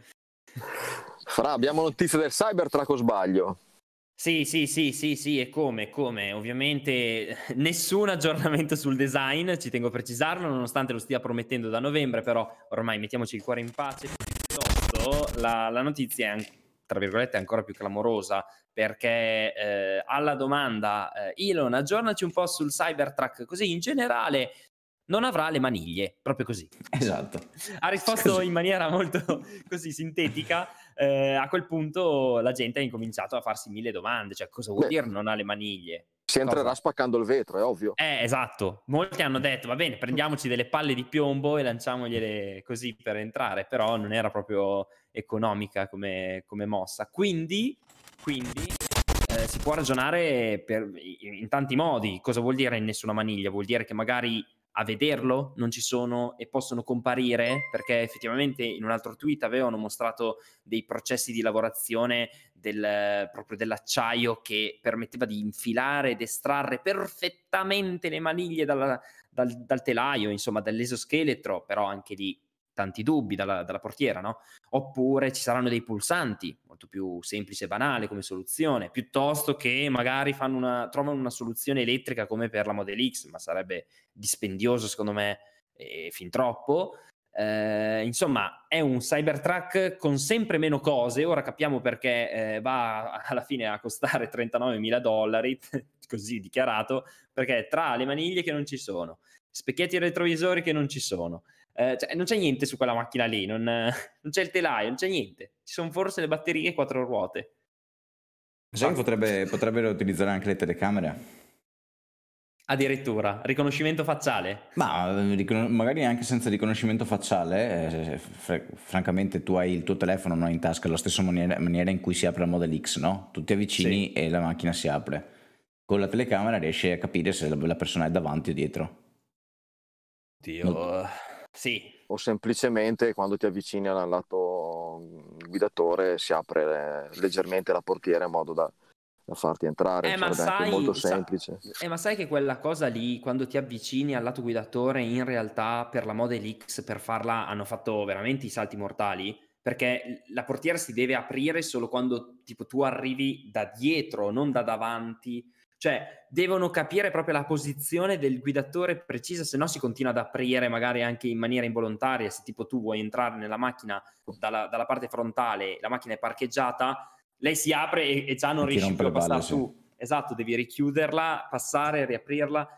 Speaker 1: Fra, abbiamo notizie del Cybertruck o sbaglio?
Speaker 2: Sì, sì, sì, sì, sì, e come, come. Ovviamente nessun aggiornamento sul design, ci tengo a precisarlo, nonostante lo stia promettendo da novembre, però ormai mettiamoci il cuore in pace. Piuttosto la, la notizia è, tra virgolette, ancora più clamorosa perché eh, alla domanda eh, Elon aggiornaci un po' sul Cybertruck così in generale non avrà le maniglie, proprio così.
Speaker 3: Esatto.
Speaker 2: Ha risposto così. in maniera molto così sintetica. Eh, a quel punto la gente ha incominciato a farsi mille domande, cioè cosa vuol Beh, dire non ha le maniglie?
Speaker 1: si entrerà
Speaker 2: Cosa?
Speaker 1: spaccando il vetro, è ovvio.
Speaker 2: Eh, esatto. Molti hanno detto, va bene, prendiamoci delle palle di piombo e lanciamogliele così per entrare, però non era proprio economica come, come mossa. Quindi, quindi eh, si può ragionare per- in tanti modi. Cosa vuol dire in nessuna maniglia? Vuol dire che magari a vederlo non ci sono e possono comparire perché effettivamente in un altro tweet avevano mostrato dei processi di lavorazione del, proprio dell'acciaio che permetteva di infilare ed estrarre perfettamente le maniglie dalla- dal, dal telaio, insomma dall'esoscheletro, però anche lì tanti dubbi dalla, dalla portiera, no? Oppure ci saranno dei pulsanti, molto più semplice e banale come soluzione, piuttosto che magari una, trovano una soluzione elettrica come per la Model X, ma sarebbe dispendioso secondo me e fin troppo. Eh, insomma, è un Cybertruck con sempre meno cose. Ora capiamo perché eh, va alla fine a costare 39 mila dollari, così dichiarato, perché tra le maniglie che non ci sono, specchietti retrovisori che non ci sono, eh, cioè, non c'è niente su quella macchina lì, non, non c'è il telaio, non c'è niente. Ci sono forse le batterie e quattro ruote.
Speaker 3: Sai che potrebbe, potrebbero utilizzare anche le telecamere?
Speaker 2: Addirittura, riconoscimento facciale.
Speaker 3: Ma eh, ricon- magari anche senza riconoscimento facciale, eh, fr- francamente tu hai il tuo telefono no, in tasca alla stessa maniera, maniera in cui si apre la Model X, no? Tu ti avvicini
Speaker 2: Sì.
Speaker 3: e la macchina si apre. Con la telecamera riesci a capire se la, la persona è davanti o dietro.
Speaker 2: Dio. Sì,
Speaker 1: O semplicemente quando ti avvicini al lato guidatore si apre eh, leggermente la portiera in modo da, da farti entrare.
Speaker 2: Eh, ma
Speaker 1: sarebbe anche
Speaker 2: sai-
Speaker 1: molto
Speaker 2: sa-
Speaker 1: semplice.
Speaker 2: Eh, ma sai che quella cosa lì, quando ti avvicini al lato guidatore, in realtà per la Model X, per farla, hanno fatto veramente i salti mortali? Perché la portiera si deve aprire solo quando tipo tu arrivi da dietro, non da davanti. Cioè, devono capire proprio la posizione del guidatore precisa, se no si continua ad aprire magari anche in maniera involontaria. Se tipo tu vuoi entrare nella macchina dalla, dalla parte frontale, la macchina è parcheggiata, lei si apre e, e già non
Speaker 3: ti
Speaker 2: riesci
Speaker 3: rompe
Speaker 2: più a passare su. Esatto, devi richiuderla, passare, riaprirla.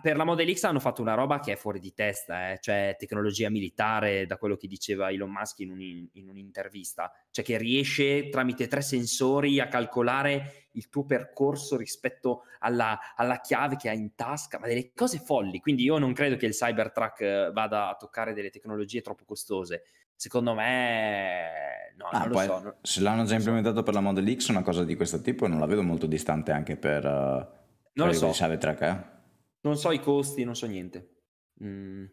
Speaker 2: Per la Model X hanno fatto una roba che è fuori di testa, eh, cioè tecnologia militare, da quello che diceva Elon Musk in, un- in un'intervista, cioè che riesce tramite tre sensori a calcolare il tuo percorso rispetto alla, alla chiave che hai in tasca, ma delle cose folli. Quindi io non credo che il Cybertruck eh, vada a toccare delle tecnologie troppo costose. Secondo me, no,
Speaker 3: Ah,
Speaker 2: non lo so.
Speaker 3: se l'hanno già
Speaker 2: so.
Speaker 3: implementato per la Model X, una cosa di questo tipo non la vedo molto distante anche per, uh,
Speaker 2: Non lo
Speaker 3: per
Speaker 2: so.
Speaker 3: il Cybertruck, eh?
Speaker 2: Non so i costi, non so niente. Mm,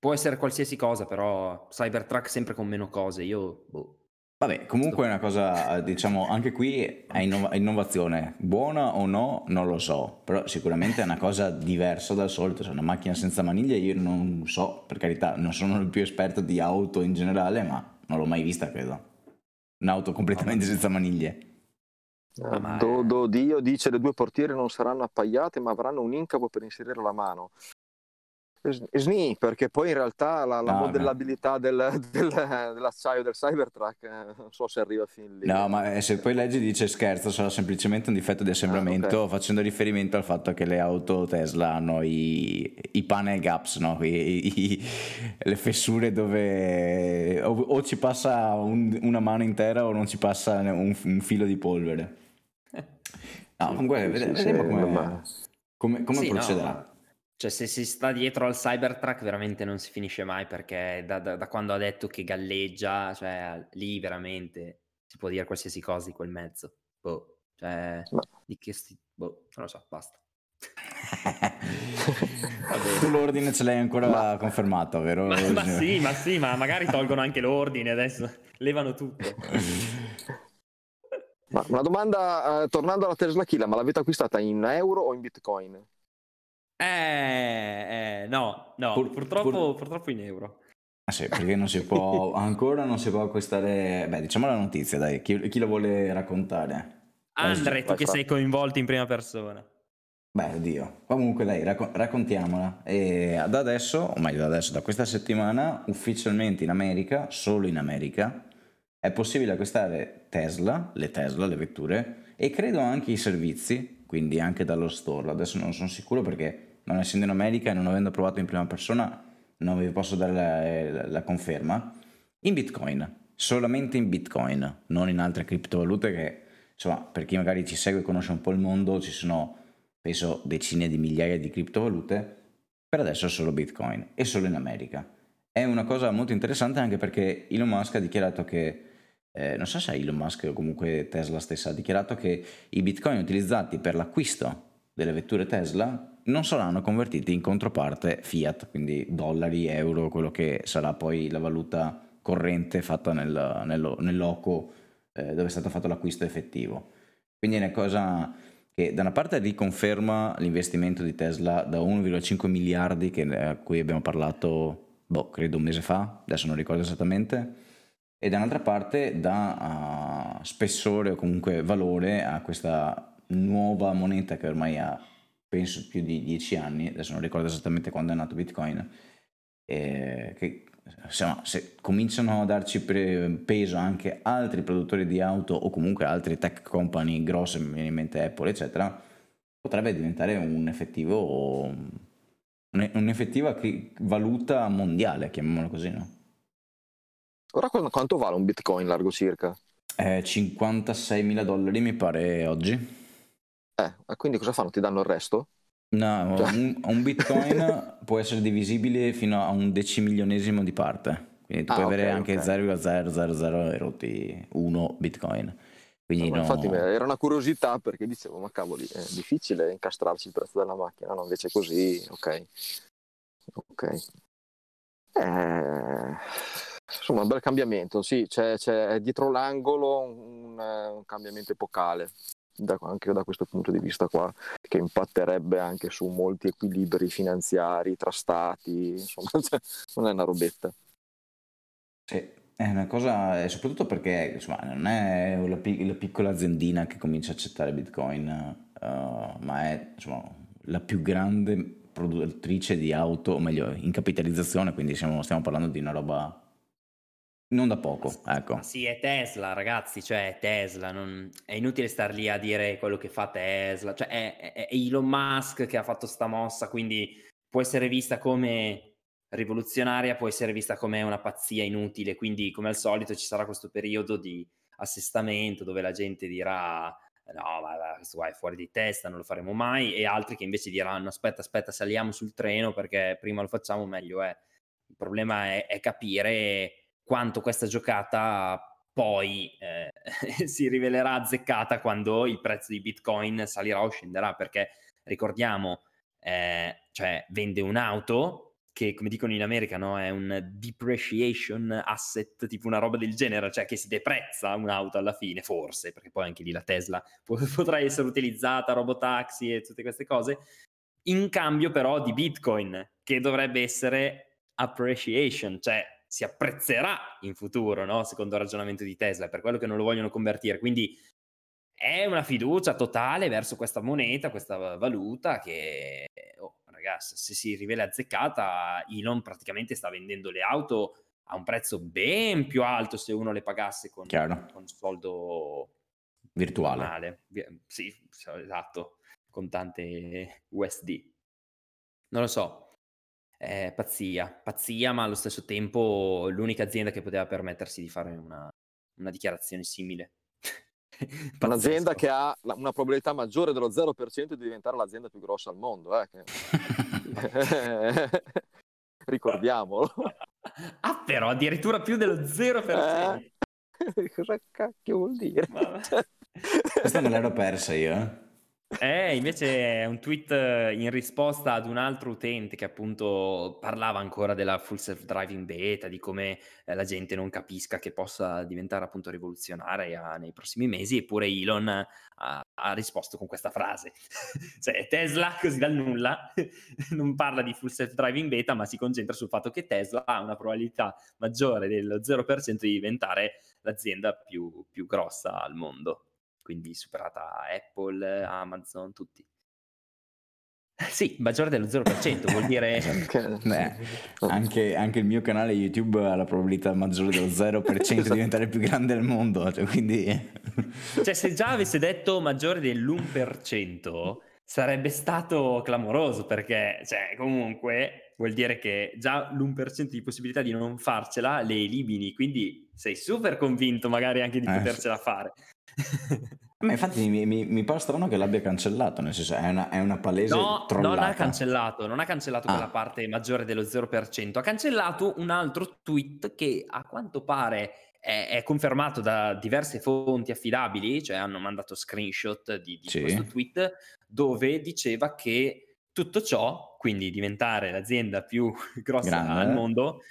Speaker 2: Può essere qualsiasi cosa, però Cybertruck sempre con meno cose. Io, boh.
Speaker 3: Vabbè, comunque è una cosa, diciamo, anche qui è innova- innovazione. Buona o no, non lo so, però sicuramente è una cosa diversa dal solito. Se è una macchina senza maniglie io non so, per carità, non sono il più esperto di auto in generale, ma non l'ho mai vista, credo. Un'auto completamente senza maniglie.
Speaker 2: Ma è-
Speaker 1: Do, dice le due portiere non saranno appaiate ma avranno un incavo per inserire la mano. Sni, perché poi in realtà la, la
Speaker 3: No, no.
Speaker 1: modellabilità del- del- dell'acciaio del Cybertruck eh, non so se arriva fin lì.
Speaker 3: No, ma eh, se poi leggi dice scherzo, sarà semplicemente un difetto di assemblamento,
Speaker 1: Ah, ok.
Speaker 3: facendo riferimento al fatto che le auto Tesla hanno i, i panel gaps, no? I- i- le fessure dove o, o ci passa un- una mano intera o non ci passa un, un filo di polvere. No, comunque
Speaker 1: Sì,
Speaker 3: vedremo
Speaker 1: sì,
Speaker 3: come, come- come
Speaker 2: Sì, no,
Speaker 3: procederà.
Speaker 2: Cioè, se si sta dietro al Cybertruck, veramente non si finisce mai perché da, da- da quando ha detto che galleggia, cioè lì veramente si può dire qualsiasi cosa di quel mezzo. Boh, cioè,
Speaker 1: Ma-
Speaker 2: di che sti... Boh, non lo so, basta.
Speaker 3: tu l'ordine ce l'hai ancora confermato, vero?
Speaker 2: Ma, ma sì, ma sì, ma magari tolgono anche l'ordine adesso, levano tutto.
Speaker 1: Ma una domanda, eh, tornando alla Tesla Killa, ma l'avete acquistata in euro o in bitcoin?
Speaker 2: Eh, eh, no, no,
Speaker 3: Pur-
Speaker 2: purtroppo,
Speaker 3: pur-
Speaker 2: purtroppo in euro.
Speaker 3: Ah, sì, perché non si può, ancora non si può acquistare, beh diciamo la notizia dai, chi, chi lo vuole raccontare?
Speaker 2: Andre, tu che sei coinvolto in prima persona.
Speaker 3: Beh, oddio, comunque dai, racco- raccontiamola. E da adesso, o meglio da adesso, da questa settimana, ufficialmente in America, solo in America, è possibile acquistare Tesla, le Tesla, le vetture, e credo anche i servizi, quindi anche dallo store. Adesso non sono sicuro perché non essendo in America e non avendo provato in prima persona, non vi posso dare la, la- la conferma. In Bitcoin, solamente in Bitcoin, non in altre criptovalute che, insomma, per chi magari ci segue e conosce un po' il mondo, ci sono penso decine di migliaia di criptovalute, per adesso è solo Bitcoin e solo in America. È una cosa molto interessante anche perché Elon Musk ha dichiarato che, eh, non so se Elon Musk o comunque Tesla stessa, ha dichiarato che i Bitcoin utilizzati per l'acquisto delle vetture Tesla non saranno convertiti in controparte fiat, quindi dollari, euro, quello che sarà poi la valuta corrente fatta nel, nel, nel loco eh, dove è stato fatto l'acquisto effettivo. Quindi è una cosa che da una parte riconferma l'investimento di Tesla da 1,5 miliardi che, a cui abbiamo parlato, boh, credo un mese fa, adesso non ricordo esattamente, e dall'altra parte dà uh, spessore o comunque valore a questa nuova moneta che ormai ha penso più di 10 anni, adesso non ricordo esattamente quando è nato Bitcoin, eh, che insomma, se cominciano a darci peso anche altri produttori di auto o comunque altri tech company grosse, mi viene in mente Apple, eccetera, potrebbe diventare un effettivo, un'effettiva valuta mondiale, chiamiamola così, no?
Speaker 1: Ora quanto vale un bitcoin largo circa?
Speaker 3: Eh, 56 mila dollari mi pare oggi.
Speaker 1: Eh, quindi cosa fanno? Ti danno il resto?
Speaker 3: No, cioè. un, un, bitcoin può essere divisibile fino a un decimilionesimo di parte. Quindi tu ah, puoi okay, avere anche okay. 0,000 erotti 1 bitcoin. Quindi no,
Speaker 1: no... Infatti era una curiosità perché dicevo, ma cavoli, è difficile incastrarci il prezzo della macchina, no? Invece così, ok. Ok. Eh, insomma, un bel cambiamento, sì, c'è, c'è dietro l'angolo un, un cambiamento epocale da, anche da questo punto di vista qua, che impatterebbe anche su molti equilibri finanziari tra stati, insomma, cioè, non è una robetta.
Speaker 3: Sì, è una cosa, soprattutto perché insomma, non è la, la, piccola aziendina che comincia a accettare Bitcoin, uh, ma è insomma, la più grande produttrice di auto, o meglio, in capitalizzazione, quindi siamo, stiamo parlando di una roba non da poco, ecco.
Speaker 2: Sì, è Tesla, ragazzi, cioè è Tesla, non... è inutile star lì a dire quello che fa Tesla, cioè è, è, Elon Musk che ha fatto sta mossa, quindi può essere vista come rivoluzionaria, può essere vista come una pazzia inutile, quindi come al solito ci sarà questo periodo di assestamento dove la gente dirà no, ma questo qua è fuori di testa, non lo faremo mai, e altri che invece diranno aspetta, aspetta, saliamo sul treno perché prima lo facciamo meglio è. Il problema è, è capire quanto questa giocata poi eh, si rivelerà azzeccata quando il prezzo di Bitcoin salirà o scenderà, perché ricordiamo, eh, cioè vende un'auto che come dicono in America no, è un depreciation asset, tipo una roba del genere, cioè che si deprezza un'auto alla fine, forse, perché poi anche lì la Tesla potrà essere utilizzata, robotaxi e tutte queste cose, in cambio però di Bitcoin, che dovrebbe essere appreciation, cioè si apprezzerà in futuro, no? secondo il ragionamento di Tesla, per quello che non lo vogliono convertire. Quindi è una fiducia totale verso questa moneta, questa valuta che, oh, ragazzi, se si rivela azzeccata, Elon praticamente sta vendendo le auto a un prezzo ben più alto se uno le pagasse con, con soldo
Speaker 3: virtuale. Normale.
Speaker 2: Sì, esatto, con tante USD. Non lo so, eh, pazzia, pazzia, ma allo stesso tempo l'unica azienda che poteva permettersi di fare una, una dichiarazione simile.
Speaker 1: Un'azienda che ha una probabilità maggiore dello 0% di diventare l'azienda più grossa al mondo, eh? ricordiamolo.
Speaker 2: Ah, però addirittura più dello 0%.
Speaker 1: Eh? Cosa cacchio vuol dire?
Speaker 3: Questa me l'ero persa io, eh.
Speaker 2: Invece è un tweet in risposta ad un altro utente che appunto parlava ancora della full self-driving beta, di come eh, la gente non capisca che possa diventare appunto rivoluzionaria nei prossimi mesi, eppure Elon ha, ha risposto con questa frase. cioè Tesla, così dal nulla, non parla di full self-driving beta, ma si concentra sul fatto che Tesla ha una probabilità maggiore del 0% di diventare l'azienda più, più grossa al mondo quindi superata Apple, Amazon, tutti. Sì, maggiore dello 0%, vuol dire...
Speaker 3: Beh, anche, anche, il mio canale YouTube ha la probabilità maggiore dello 0% esatto. di diventare il più grande al mondo, cioè, quindi...
Speaker 2: cioè se già avesse detto maggiore dell'1%, sarebbe stato clamoroso, perché cioè, comunque vuol dire che già l'1% di possibilità di non farcela le elimini, quindi sei super convinto magari anche di eh, potercela fare.
Speaker 3: Ma infatti mi, mi, mi pare strano che l'abbia cancellato, nel senso è una, è una palese
Speaker 2: No,
Speaker 3: trollata.
Speaker 2: non ha cancellato, non ha cancellato
Speaker 3: Ah.
Speaker 2: quella parte maggiore dello 0%, ha cancellato un altro tweet che a quanto pare è, è confermato da diverse fonti affidabili, cioè hanno mandato screenshot di, di
Speaker 3: Sì.
Speaker 2: questo tweet dove diceva che tutto ciò, quindi diventare l'azienda più grossa
Speaker 3: Grande,
Speaker 2: al
Speaker 3: eh?
Speaker 2: mondo,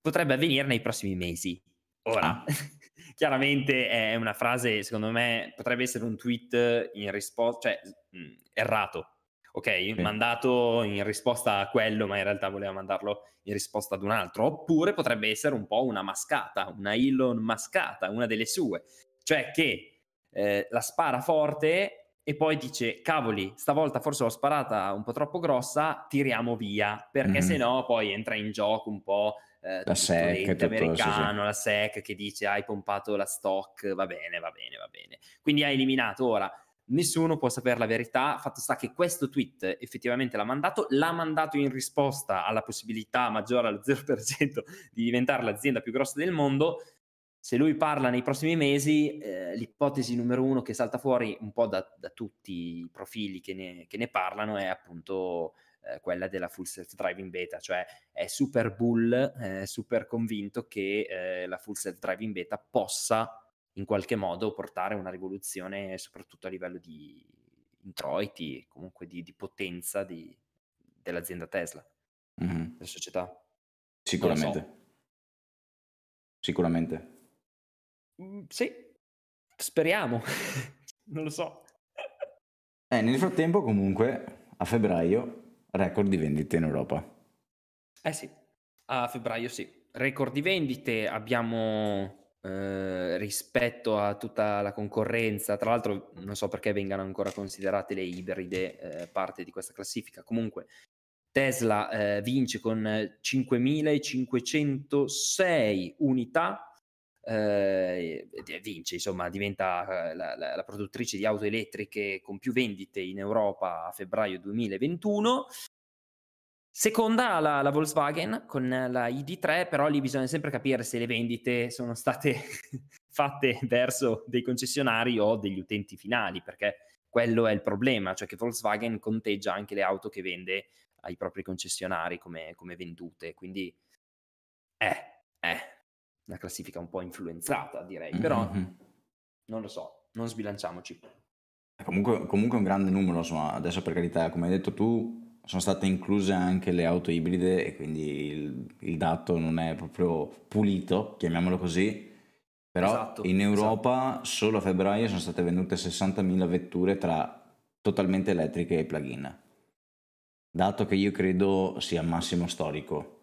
Speaker 2: potrebbe avvenire nei prossimi mesi. Ora,
Speaker 3: Ah.
Speaker 2: chiaramente è una frase, secondo me, potrebbe essere un tweet in risposta, cioè mh, errato, ok? Mandato in risposta a quello, ma in realtà voleva mandarlo in risposta ad un altro. Oppure potrebbe essere un po' una mascata, una Elon mascata, una delle sue. Cioè che eh, la spara forte e poi dice, cavoli, stavolta forse l'ho sparata un po' troppo grossa, tiriamo via, perché
Speaker 3: Mhm.
Speaker 2: se no poi entra in gioco un po' eh,
Speaker 3: La SEC tutto, sì, sì.
Speaker 2: americano, la SEC che dice hai pompato la stock, va bene, va bene, va bene. Quindi ha eliminato ora. Nessuno può sapere la verità, fatto sta che questo tweet effettivamente l'ha mandato, l'ha mandato in risposta alla possibilità maggiore allo 0% di diventare l'azienda più grossa del mondo. Se lui parla nei prossimi mesi, eh, l'ipotesi numero uno che salta fuori un po' da, da tutti i profili che ne, che ne parlano è appunto eh, quella della full self-driving beta, cioè è super bull, eh, super convinto che eh, la full self-driving beta possa in qualche modo portare una rivoluzione soprattutto a livello di introiti, comunque di, di potenza di- dell'azienda Tesla,
Speaker 3: Mhm.
Speaker 2: della società.
Speaker 3: Sicuramente. Sicuramente.
Speaker 2: Mm, sì, speriamo, non lo so.
Speaker 3: Eh, nel frattempo, comunque, a febbraio, record di vendite in Europa.
Speaker 2: Eh sì, a febbraio sì. Record di vendite abbiamo eh, rispetto a tutta la concorrenza. Tra l'altro, non so perché vengano ancora considerate le ibride eh, parte di questa classifica. Comunque, Tesla eh, vince con 5.506 unità. Eh, vince, insomma, diventa eh, la, la- la produttrice di auto elettriche con più vendite in Europa a febbraio 2021. Seconda la, la Volkswagen con la ID3, però lì bisogna sempre capire se le vendite sono state fatte verso dei concessionari o degli utenti finali, perché quello è il problema, cioè che Volkswagen conteggia anche le auto che vende ai propri concessionari come, come vendute, quindi è, è una classifica un po' influenzata, direi, però
Speaker 3: Mhm.
Speaker 2: non lo so, non sbilanciamoci.
Speaker 3: Comunque, comunque un grande numero, insomma, adesso per carità, come hai detto tu, sono state incluse anche le auto ibride e quindi il, il dato non è proprio pulito, chiamiamolo così, però
Speaker 2: Esatto,
Speaker 3: in Europa solo a febbraio sono state vendute 60.000 vetture tra totalmente elettriche e plug-in, dato che io credo sia massimo storico.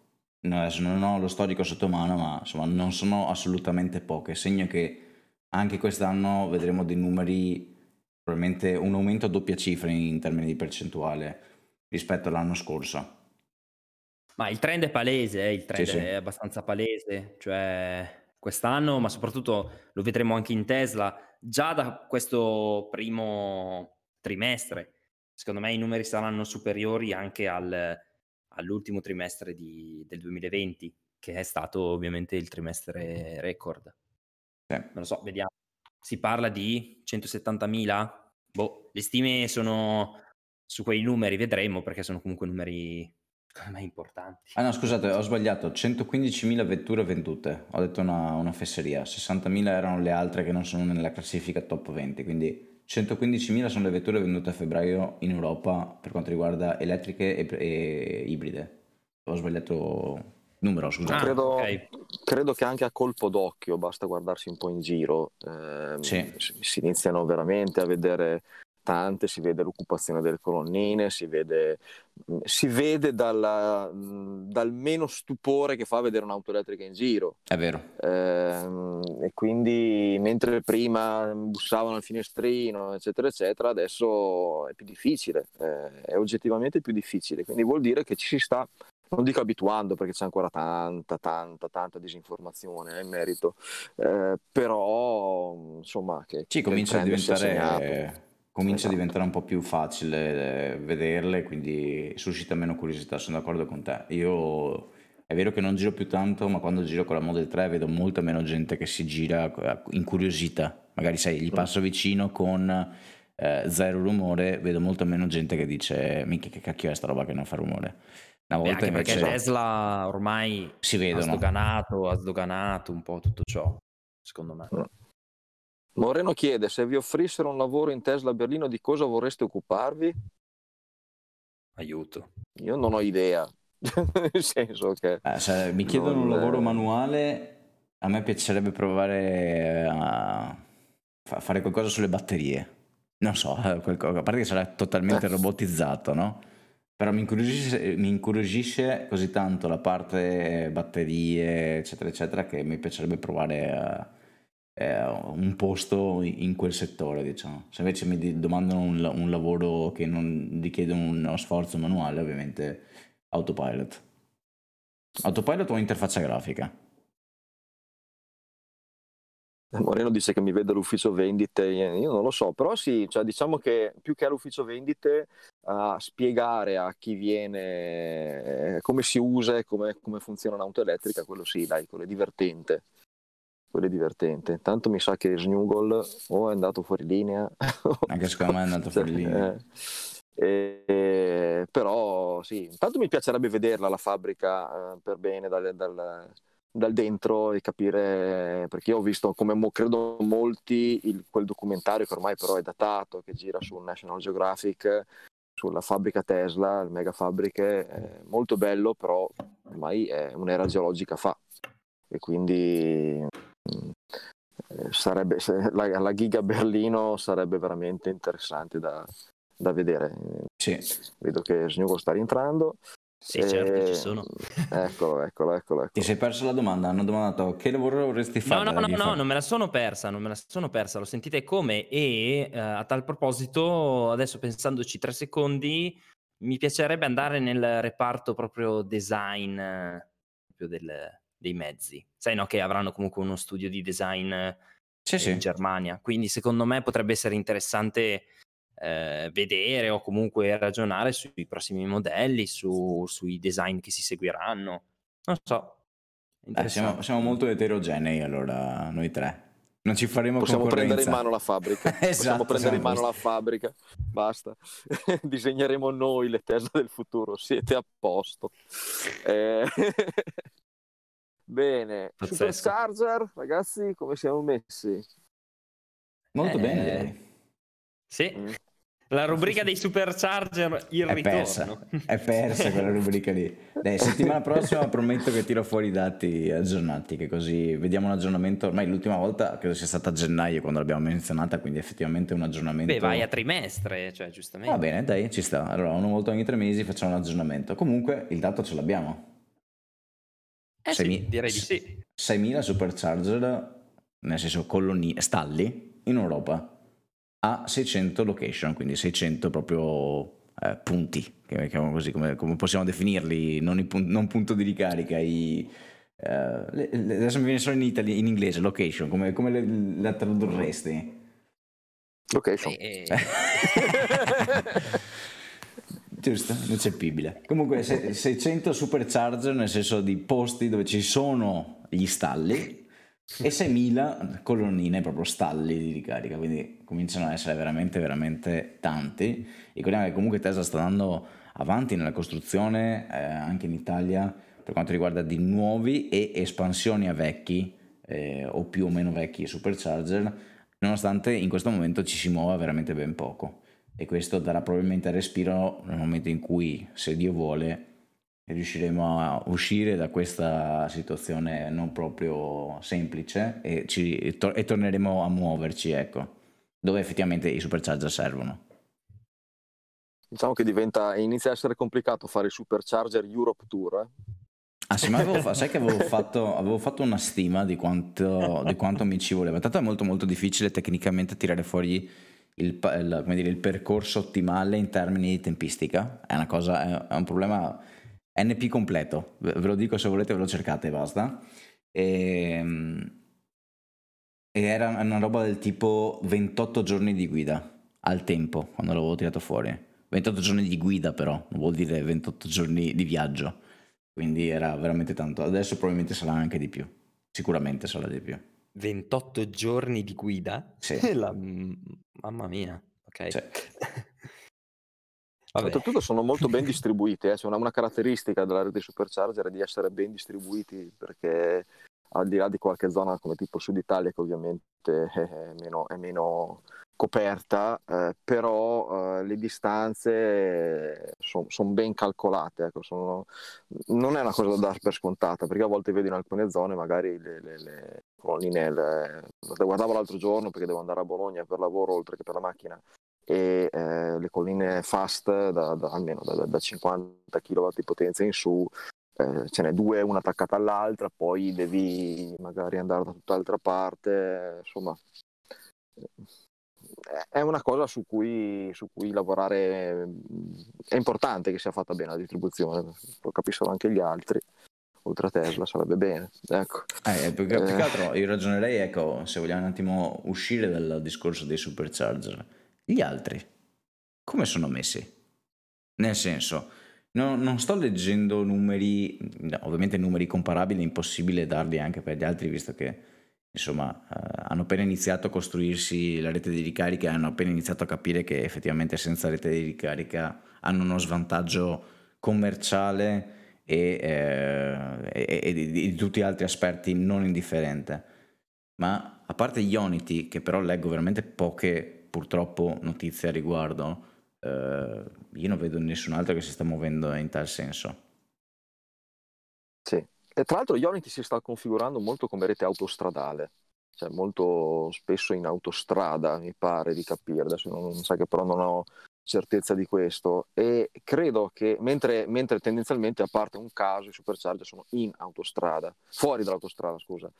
Speaker 3: No, adesso non ho lo storico sotto mano, ma insomma non sono assolutamente poche, segno che anche quest'anno vedremo dei numeri probabilmente un aumento a doppia cifra in termini di percentuale rispetto all'anno scorso.
Speaker 2: Ma il trend è palese, eh, il trend
Speaker 3: Sì, sì.
Speaker 2: è abbastanza palese, cioè quest'anno, ma soprattutto lo vedremo anche in Tesla, già da questo primo trimestre, secondo me i numeri saranno superiori anche al- all'ultimo trimestre di- del 2020, che è stato ovviamente il trimestre record.
Speaker 3: Sì.
Speaker 2: Non lo so, vediamo. Si parla di 170.000? Boh, le stime sono su quei numeri, vedremo, perché sono comunque numeri, me, importanti.
Speaker 3: Ah no, scusate, ho sbagliato, 115.000 vetture vendute, ho detto una, una fesseria, 60.000 erano le altre che non sono nella classifica top 20, quindi 115.000 sono le vetture vendute a febbraio in Europa per quanto riguarda elettriche e, e ibride. Ho sbagliato numero, scusate.
Speaker 2: Ah,
Speaker 1: credo,
Speaker 2: ok.
Speaker 1: credo che anche a colpo d'occhio, basta guardarsi un po' in giro, ehm,
Speaker 3: Sì.
Speaker 1: si iniziano veramente a vedere tante, si vede l'occupazione delle colonnine, si vede, si vede dalla- dal meno stupore che fa vedere un'auto elettrica in giro.
Speaker 3: È vero.
Speaker 1: Ehm, e quindi mentre prima bussavano al finestrino, eccetera, eccetera, adesso è più difficile, eh, è oggettivamente più difficile. Quindi vuol dire che ci si sta, non dico abituando perché c'è ancora tanta, tanta, tanta disinformazione eh, in merito, eh, però insomma che, il
Speaker 3: comincia a diventare, comincia
Speaker 1: Esatto.
Speaker 3: a diventare un po' più facile eh, vederle, quindi suscita meno curiosità, sono d'accordo con te. Io È vero che non giro più tanto, ma quando giro con la Model 3 vedo molta meno gente che si gira eh, incuriosita. Magari sai, gli passo vicino con eh, zero rumore, vedo molta meno gente che dice minchia che cacchio è sta roba che non fa rumore.
Speaker 2: Una volta Beh, invece perché Tesla ormai si vedono. ha sdoganato, ha sdoganato un po' tutto ciò, secondo me.
Speaker 1: Moreno chiede se vi offrissero un lavoro in Tesla a Berlino di cosa vorreste occuparvi?
Speaker 2: Aiuto.
Speaker 1: Io non ho idea, nel senso che...
Speaker 3: Eh, se mi chiedono non... un lavoro manuale, a me piacerebbe provare a fare qualcosa sulle batterie. Non so, qualcosa, a parte che sarà totalmente eh. robotizzato, no? Però mi incuriosisce, mi incuriosisce, così tanto la parte batterie, eccetera, eccetera, che mi piacerebbe provare a un posto in quel settore, diciamo. Se invece mi domandano un, un lavoro che non richiede uno sforzo manuale, ovviamente autopilot. Autopilot o interfaccia grafica?
Speaker 1: Moreno dice che mi vede all'ufficio vendite, io non lo so, però sì, cioè diciamo che più che all'ufficio vendite a spiegare a chi viene eh, come si usa e come, come funziona un'auto elettrica, quello sì, dai, quello è divertente. Quello è divertente. Tanto mi sa che Snugol o è andato fuori linea.
Speaker 3: Anche secondo me è andato fuori linea.
Speaker 1: Eh, eh, però sì, intanto mi piacerebbe vederla la fabbrica eh, per bene dal, dal dal dentro e capire, perché io ho visto come credo molti il, quel documentario che ormai però è datato, che gira su National Geographic, sulla fabbrica Tesla, le mega fabbriche, molto bello, però ormai è un'era geologica fa e quindi sarebbe, la, la Giga Berlino sarebbe veramente interessante da, da vedere.
Speaker 3: Sì.
Speaker 1: Vedo che Snugo sta rientrando.
Speaker 2: Sì, certo, ci sono.
Speaker 1: Eccolo, eccolo, eccolo, eccolo.
Speaker 3: Ti sei perso la domanda? Hanno domandato che lavoro vorresti fare?
Speaker 2: No, no, no, no, non me la sono persa, non me la sono persa, lo sentite come e eh, a tal proposito, adesso pensandoci tre secondi, mi piacerebbe andare nel reparto proprio design proprio del, dei mezzi. Sai no che avranno comunque uno studio di design sì, in sì. Germania, quindi secondo me potrebbe essere interessante eh, vedere o comunque ragionare sui prossimi modelli, su, sui design che si seguiranno. Non so.
Speaker 3: Eh, siamo, siamo, molto eterogenei allora, noi tre. Non ci faremo
Speaker 1: Possiamo prendere in mano la fabbrica. esatto, Possiamo prendere in mano la fabbrica. Basta. Disegneremo noi le Tesla del futuro. Siete a posto. Eh... Bene. Pazzesco. Supercharger, ragazzi, come siamo messi?
Speaker 3: Molto eh... bene.
Speaker 2: Sì. Mm. La rubrica dei supercharger il
Speaker 3: è
Speaker 2: ritorno.
Speaker 3: Persa. È persa quella rubrica lì. Dai, settimana prossima prometto che tiro fuori i dati aggiornati, che così vediamo un aggiornamento. Ormai l'ultima volta credo sia stata a gennaio quando l'abbiamo menzionata, quindi effettivamente un aggiornamento.
Speaker 2: Beh, vai a trimestre, cioè giustamente.
Speaker 3: Va bene, dai, ci sta. Allora, una volta ogni tre mesi facciamo un aggiornamento. Comunque il dato ce l'abbiamo.
Speaker 2: Eh 6, sì, direi di sì.
Speaker 3: 6.000 supercharger, nel senso colonni, stalli, in Europa a 600 location, quindi 600 proprio eh, punti, così come, come, possiamo definirli, non, pun- non, punto di ricarica, i, eh, le, le, adesso mi viene solo in, itali- in inglese, location, come, come le, la tradurresti?
Speaker 1: Location. Eh.
Speaker 3: Giusto, ineccepibile. Comunque 600 supercharger nel senso di posti dove ci sono gli stalli e 6.000 colonnine, proprio stalli di ricarica, quindi cominciano ad essere veramente, veramente tanti. Ricordiamo che comunque Tesla sta andando avanti nella costruzione eh, anche in Italia per quanto riguarda di nuovi e espansioni a vecchi eh, o più o meno vecchi supercharger, nonostante in questo momento ci si muova veramente ben poco. E questo darà probabilmente respiro nel momento in cui, se Dio vuole, riusciremo a uscire da questa situazione non proprio semplice e, ci, e, to- e torneremo a muoverci, ecco, dove effettivamente i supercharger servono.
Speaker 1: Diciamo che diventa, inizia a essere complicato fare il supercharger Europe Tour. Eh?
Speaker 3: Ah sì, ma avevo, sai che avevo fatto, avevo fatto una stima di quanto, di quanto, mi ci voleva. Tanto è molto molto difficile tecnicamente tirare fuori il, il, dire, il percorso ottimale in termini di tempistica. È una cosa, è, un problema NP completo, ve lo dico se volete ve lo cercate e basta. E, ehm, e era una roba del tipo 28 giorni di guida al tempo quando l'avevo tirato fuori. 28 giorni di guida però, non vuol dire 28 giorni di viaggio. quindi era veramente tanto. Adesso probabilmente sarà anche di più, sicuramente sarà di più.
Speaker 2: 28 giorni di guida?
Speaker 3: Sì.
Speaker 2: La... Mamma mia, ok.
Speaker 3: Sì.
Speaker 1: Soprattutto sono molto ben distribuiti, eh. una, una, caratteristica della rete Supercharger è di essere ben distribuiti perché al di là di qualche zona come tipo Sud Italia che ovviamente è meno, è meno coperta, eh, però eh, le distanze sono son ben calcolate, ecco, sono, non è una cosa da dare per scontata, perché a volte vedo in alcune zone magari le, le, le colonnine, le, guardavo l'altro giorno perché devo andare a Bologna per lavoro oltre che per la macchina, e eh, le colline fast da, da almeno da, da, 50 kW di potenza in su eh, ce n'è due una attaccata all'altra poi devi magari andare da tutt'altra parte insomma è una cosa su cui, su cui, lavorare è importante che sia fatta bene la distribuzione lo capiscono anche gli altri oltre a Tesla sarebbe bene ecco.
Speaker 3: eh, più, che, più che altro io ragionerei ecco se vogliamo un attimo uscire dal discorso dei supercharger gli altri, come sono messi? Nel senso, no, non sto leggendo numeri, ovviamente numeri comparabili, è impossibile darli anche per gli altri, visto che insomma eh, hanno appena iniziato a costruirsi la rete di ricarica, hanno appena iniziato a capire che effettivamente senza rete di ricarica hanno uno svantaggio commerciale e, eh, e, e di, di tutti gli altri aspetti non indifferente. Ma a parte Ionity, che però leggo veramente poche purtroppo notizie a riguardo, eh, io non vedo nessun altro che si sta muovendo in tal senso.
Speaker 1: Sì, e tra l'altro Ionity si sta configurando molto come rete autostradale, cioè molto spesso in autostrada, mi pare di capire, adesso non, non sa che però non ho certezza di questo. E credo che mentre, mentre, tendenzialmente a parte un caso i supercharger sono in autostrada, fuori dall'autostrada scusa,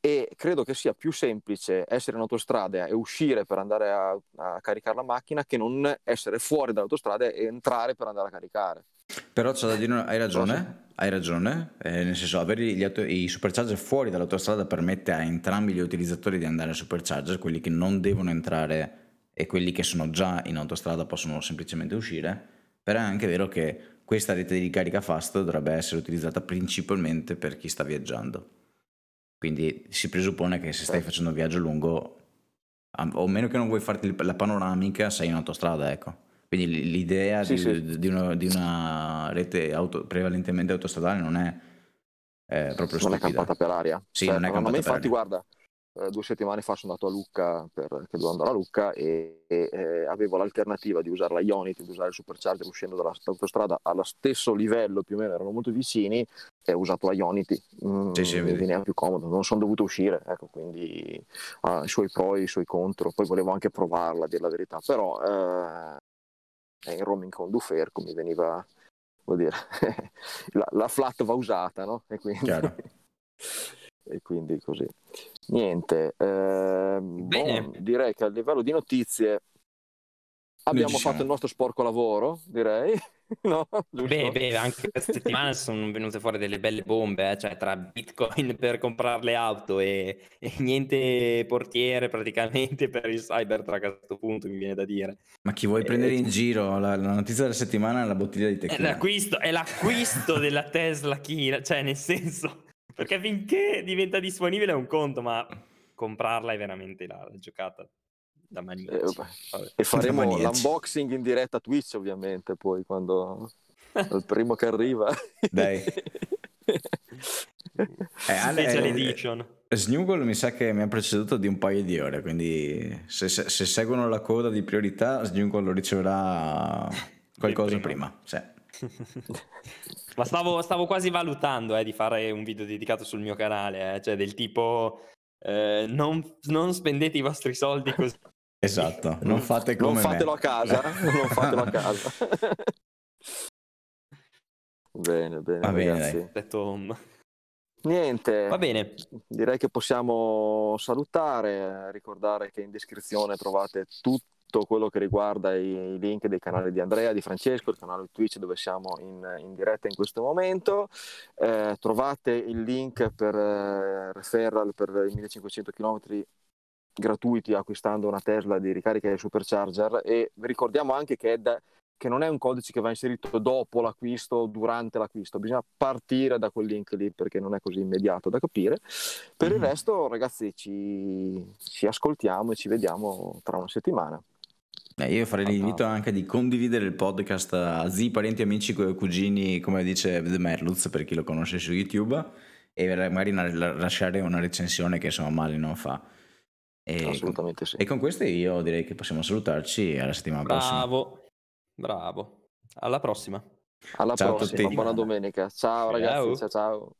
Speaker 1: e credo che sia più semplice essere in autostrada e uscire per andare a, a caricare la macchina che non essere fuori dall'autostrada e entrare per andare a caricare.
Speaker 3: Però c'è da dire, hai ragione, hai ragione, eh, nel senso avere gli auto, i supercharger fuori dall'autostrada permette a entrambi gli utilizzatori di andare a supercharger, quelli che non devono entrare e quelli che sono già in autostrada possono semplicemente uscire, però è anche vero che questa rete di ricarica fast dovrebbe essere utilizzata principalmente per chi sta viaggiando. Quindi si presuppone che se stai facendo un viaggio lungo, o meno che non vuoi farti la panoramica, sei in autostrada, ecco. Quindi l'idea sì, di, sì. Di, una, di, una, rete auto, prevalentemente autostradale non è eh, proprio
Speaker 1: non stupida. Non è campata per aria.
Speaker 3: Sì, cioè, non è campata per
Speaker 1: infatti,
Speaker 3: aria.
Speaker 1: guarda, eh, due settimane fa sono andato a Lucca perché dovevo andare a Lucca e, e eh, avevo l'alternativa di usare la Ionity, di usare il supercharger uscendo dall'autostrada allo stesso livello più o meno, erano molto vicini e ho usato la Ionity, mm,
Speaker 3: sì, sì, mi
Speaker 1: veniva più comodo, non sono dovuto uscire, ecco, quindi ha i suoi pro e i suoi contro, poi volevo anche provarla a dire la verità, però eh, in roaming con Duferco mi veniva, vuol dire, la, la, flat va usata, no? E quindi... e quindi così. Niente, eh, boh, direi che a livello di notizie abbiamo fatto il nostro sporco lavoro, direi. no,
Speaker 2: beh, beh, anche questa settimana sono venute fuori delle belle bombe, eh? cioè tra bitcoin per comprare le auto e, e, niente portiere praticamente per il Cybertruck a questo punto, mi viene da dire.
Speaker 3: Ma chi vuoi eh, prendere in giro? La, la, notizia della settimana è la bottiglia di tequila.
Speaker 2: È l'acquisto, è l'acquisto della Tesla Kina, cioè nel senso perché finché diventa disponibile è un conto, ma comprarla è veramente la, la giocata da maniaci.
Speaker 1: Eh, e faremo l'unboxing in diretta Twitch ovviamente poi quando il primo che arriva.
Speaker 3: Dai.
Speaker 2: Eh, Ale, Special edition.
Speaker 3: Snuggle mi sa che mi ha preceduto di un paio di ore, quindi se, se, se seguono la coda di priorità, Snuggle lo riceverà qualcosa prima. prima. Sì.
Speaker 2: Ma stavo, stavo, quasi valutando eh, di fare un video dedicato sul mio canale, eh, cioè del tipo eh, non, non, spendete i vostri soldi così.
Speaker 3: Esatto, non fate come
Speaker 1: Non fatelo
Speaker 3: me.
Speaker 1: a casa, non fatelo a casa. bene, bene, Va bene,
Speaker 2: Detto...
Speaker 1: Niente,
Speaker 2: va bene.
Speaker 1: Direi che possiamo salutare, ricordare che in descrizione trovate tutto tutto quello che riguarda i, i, link dei canali di Andrea, di Francesco, il canale Twitch dove siamo in, in diretta in questo momento. Eh, trovate il link per eh, referral per i 1500 km gratuiti acquistando una Tesla di ricarica di supercharger e vi ricordiamo anche che da, che non è un codice che va inserito dopo l'acquisto o durante l'acquisto, bisogna partire da quel link lì perché non è così immediato da capire. Per mm-hmm. il resto, ragazzi, ci, ci ascoltiamo e ci vediamo tra una settimana.
Speaker 3: Eh, io farei l'invito anche di condividere il podcast a zii, parenti, amici, cugini, come dice The Merluz per chi lo conosce su YouTube, e magari lasciare una recensione che insomma male non fa.
Speaker 1: E Assolutamente sì.
Speaker 3: E con questo io direi che possiamo salutarci alla settimana
Speaker 2: bravo,
Speaker 3: prossima.
Speaker 2: Bravo, bravo. Alla prossima.
Speaker 1: Alla ciao prossima, buona domenica. Ciao, ciao. ragazzi, ciao ciao.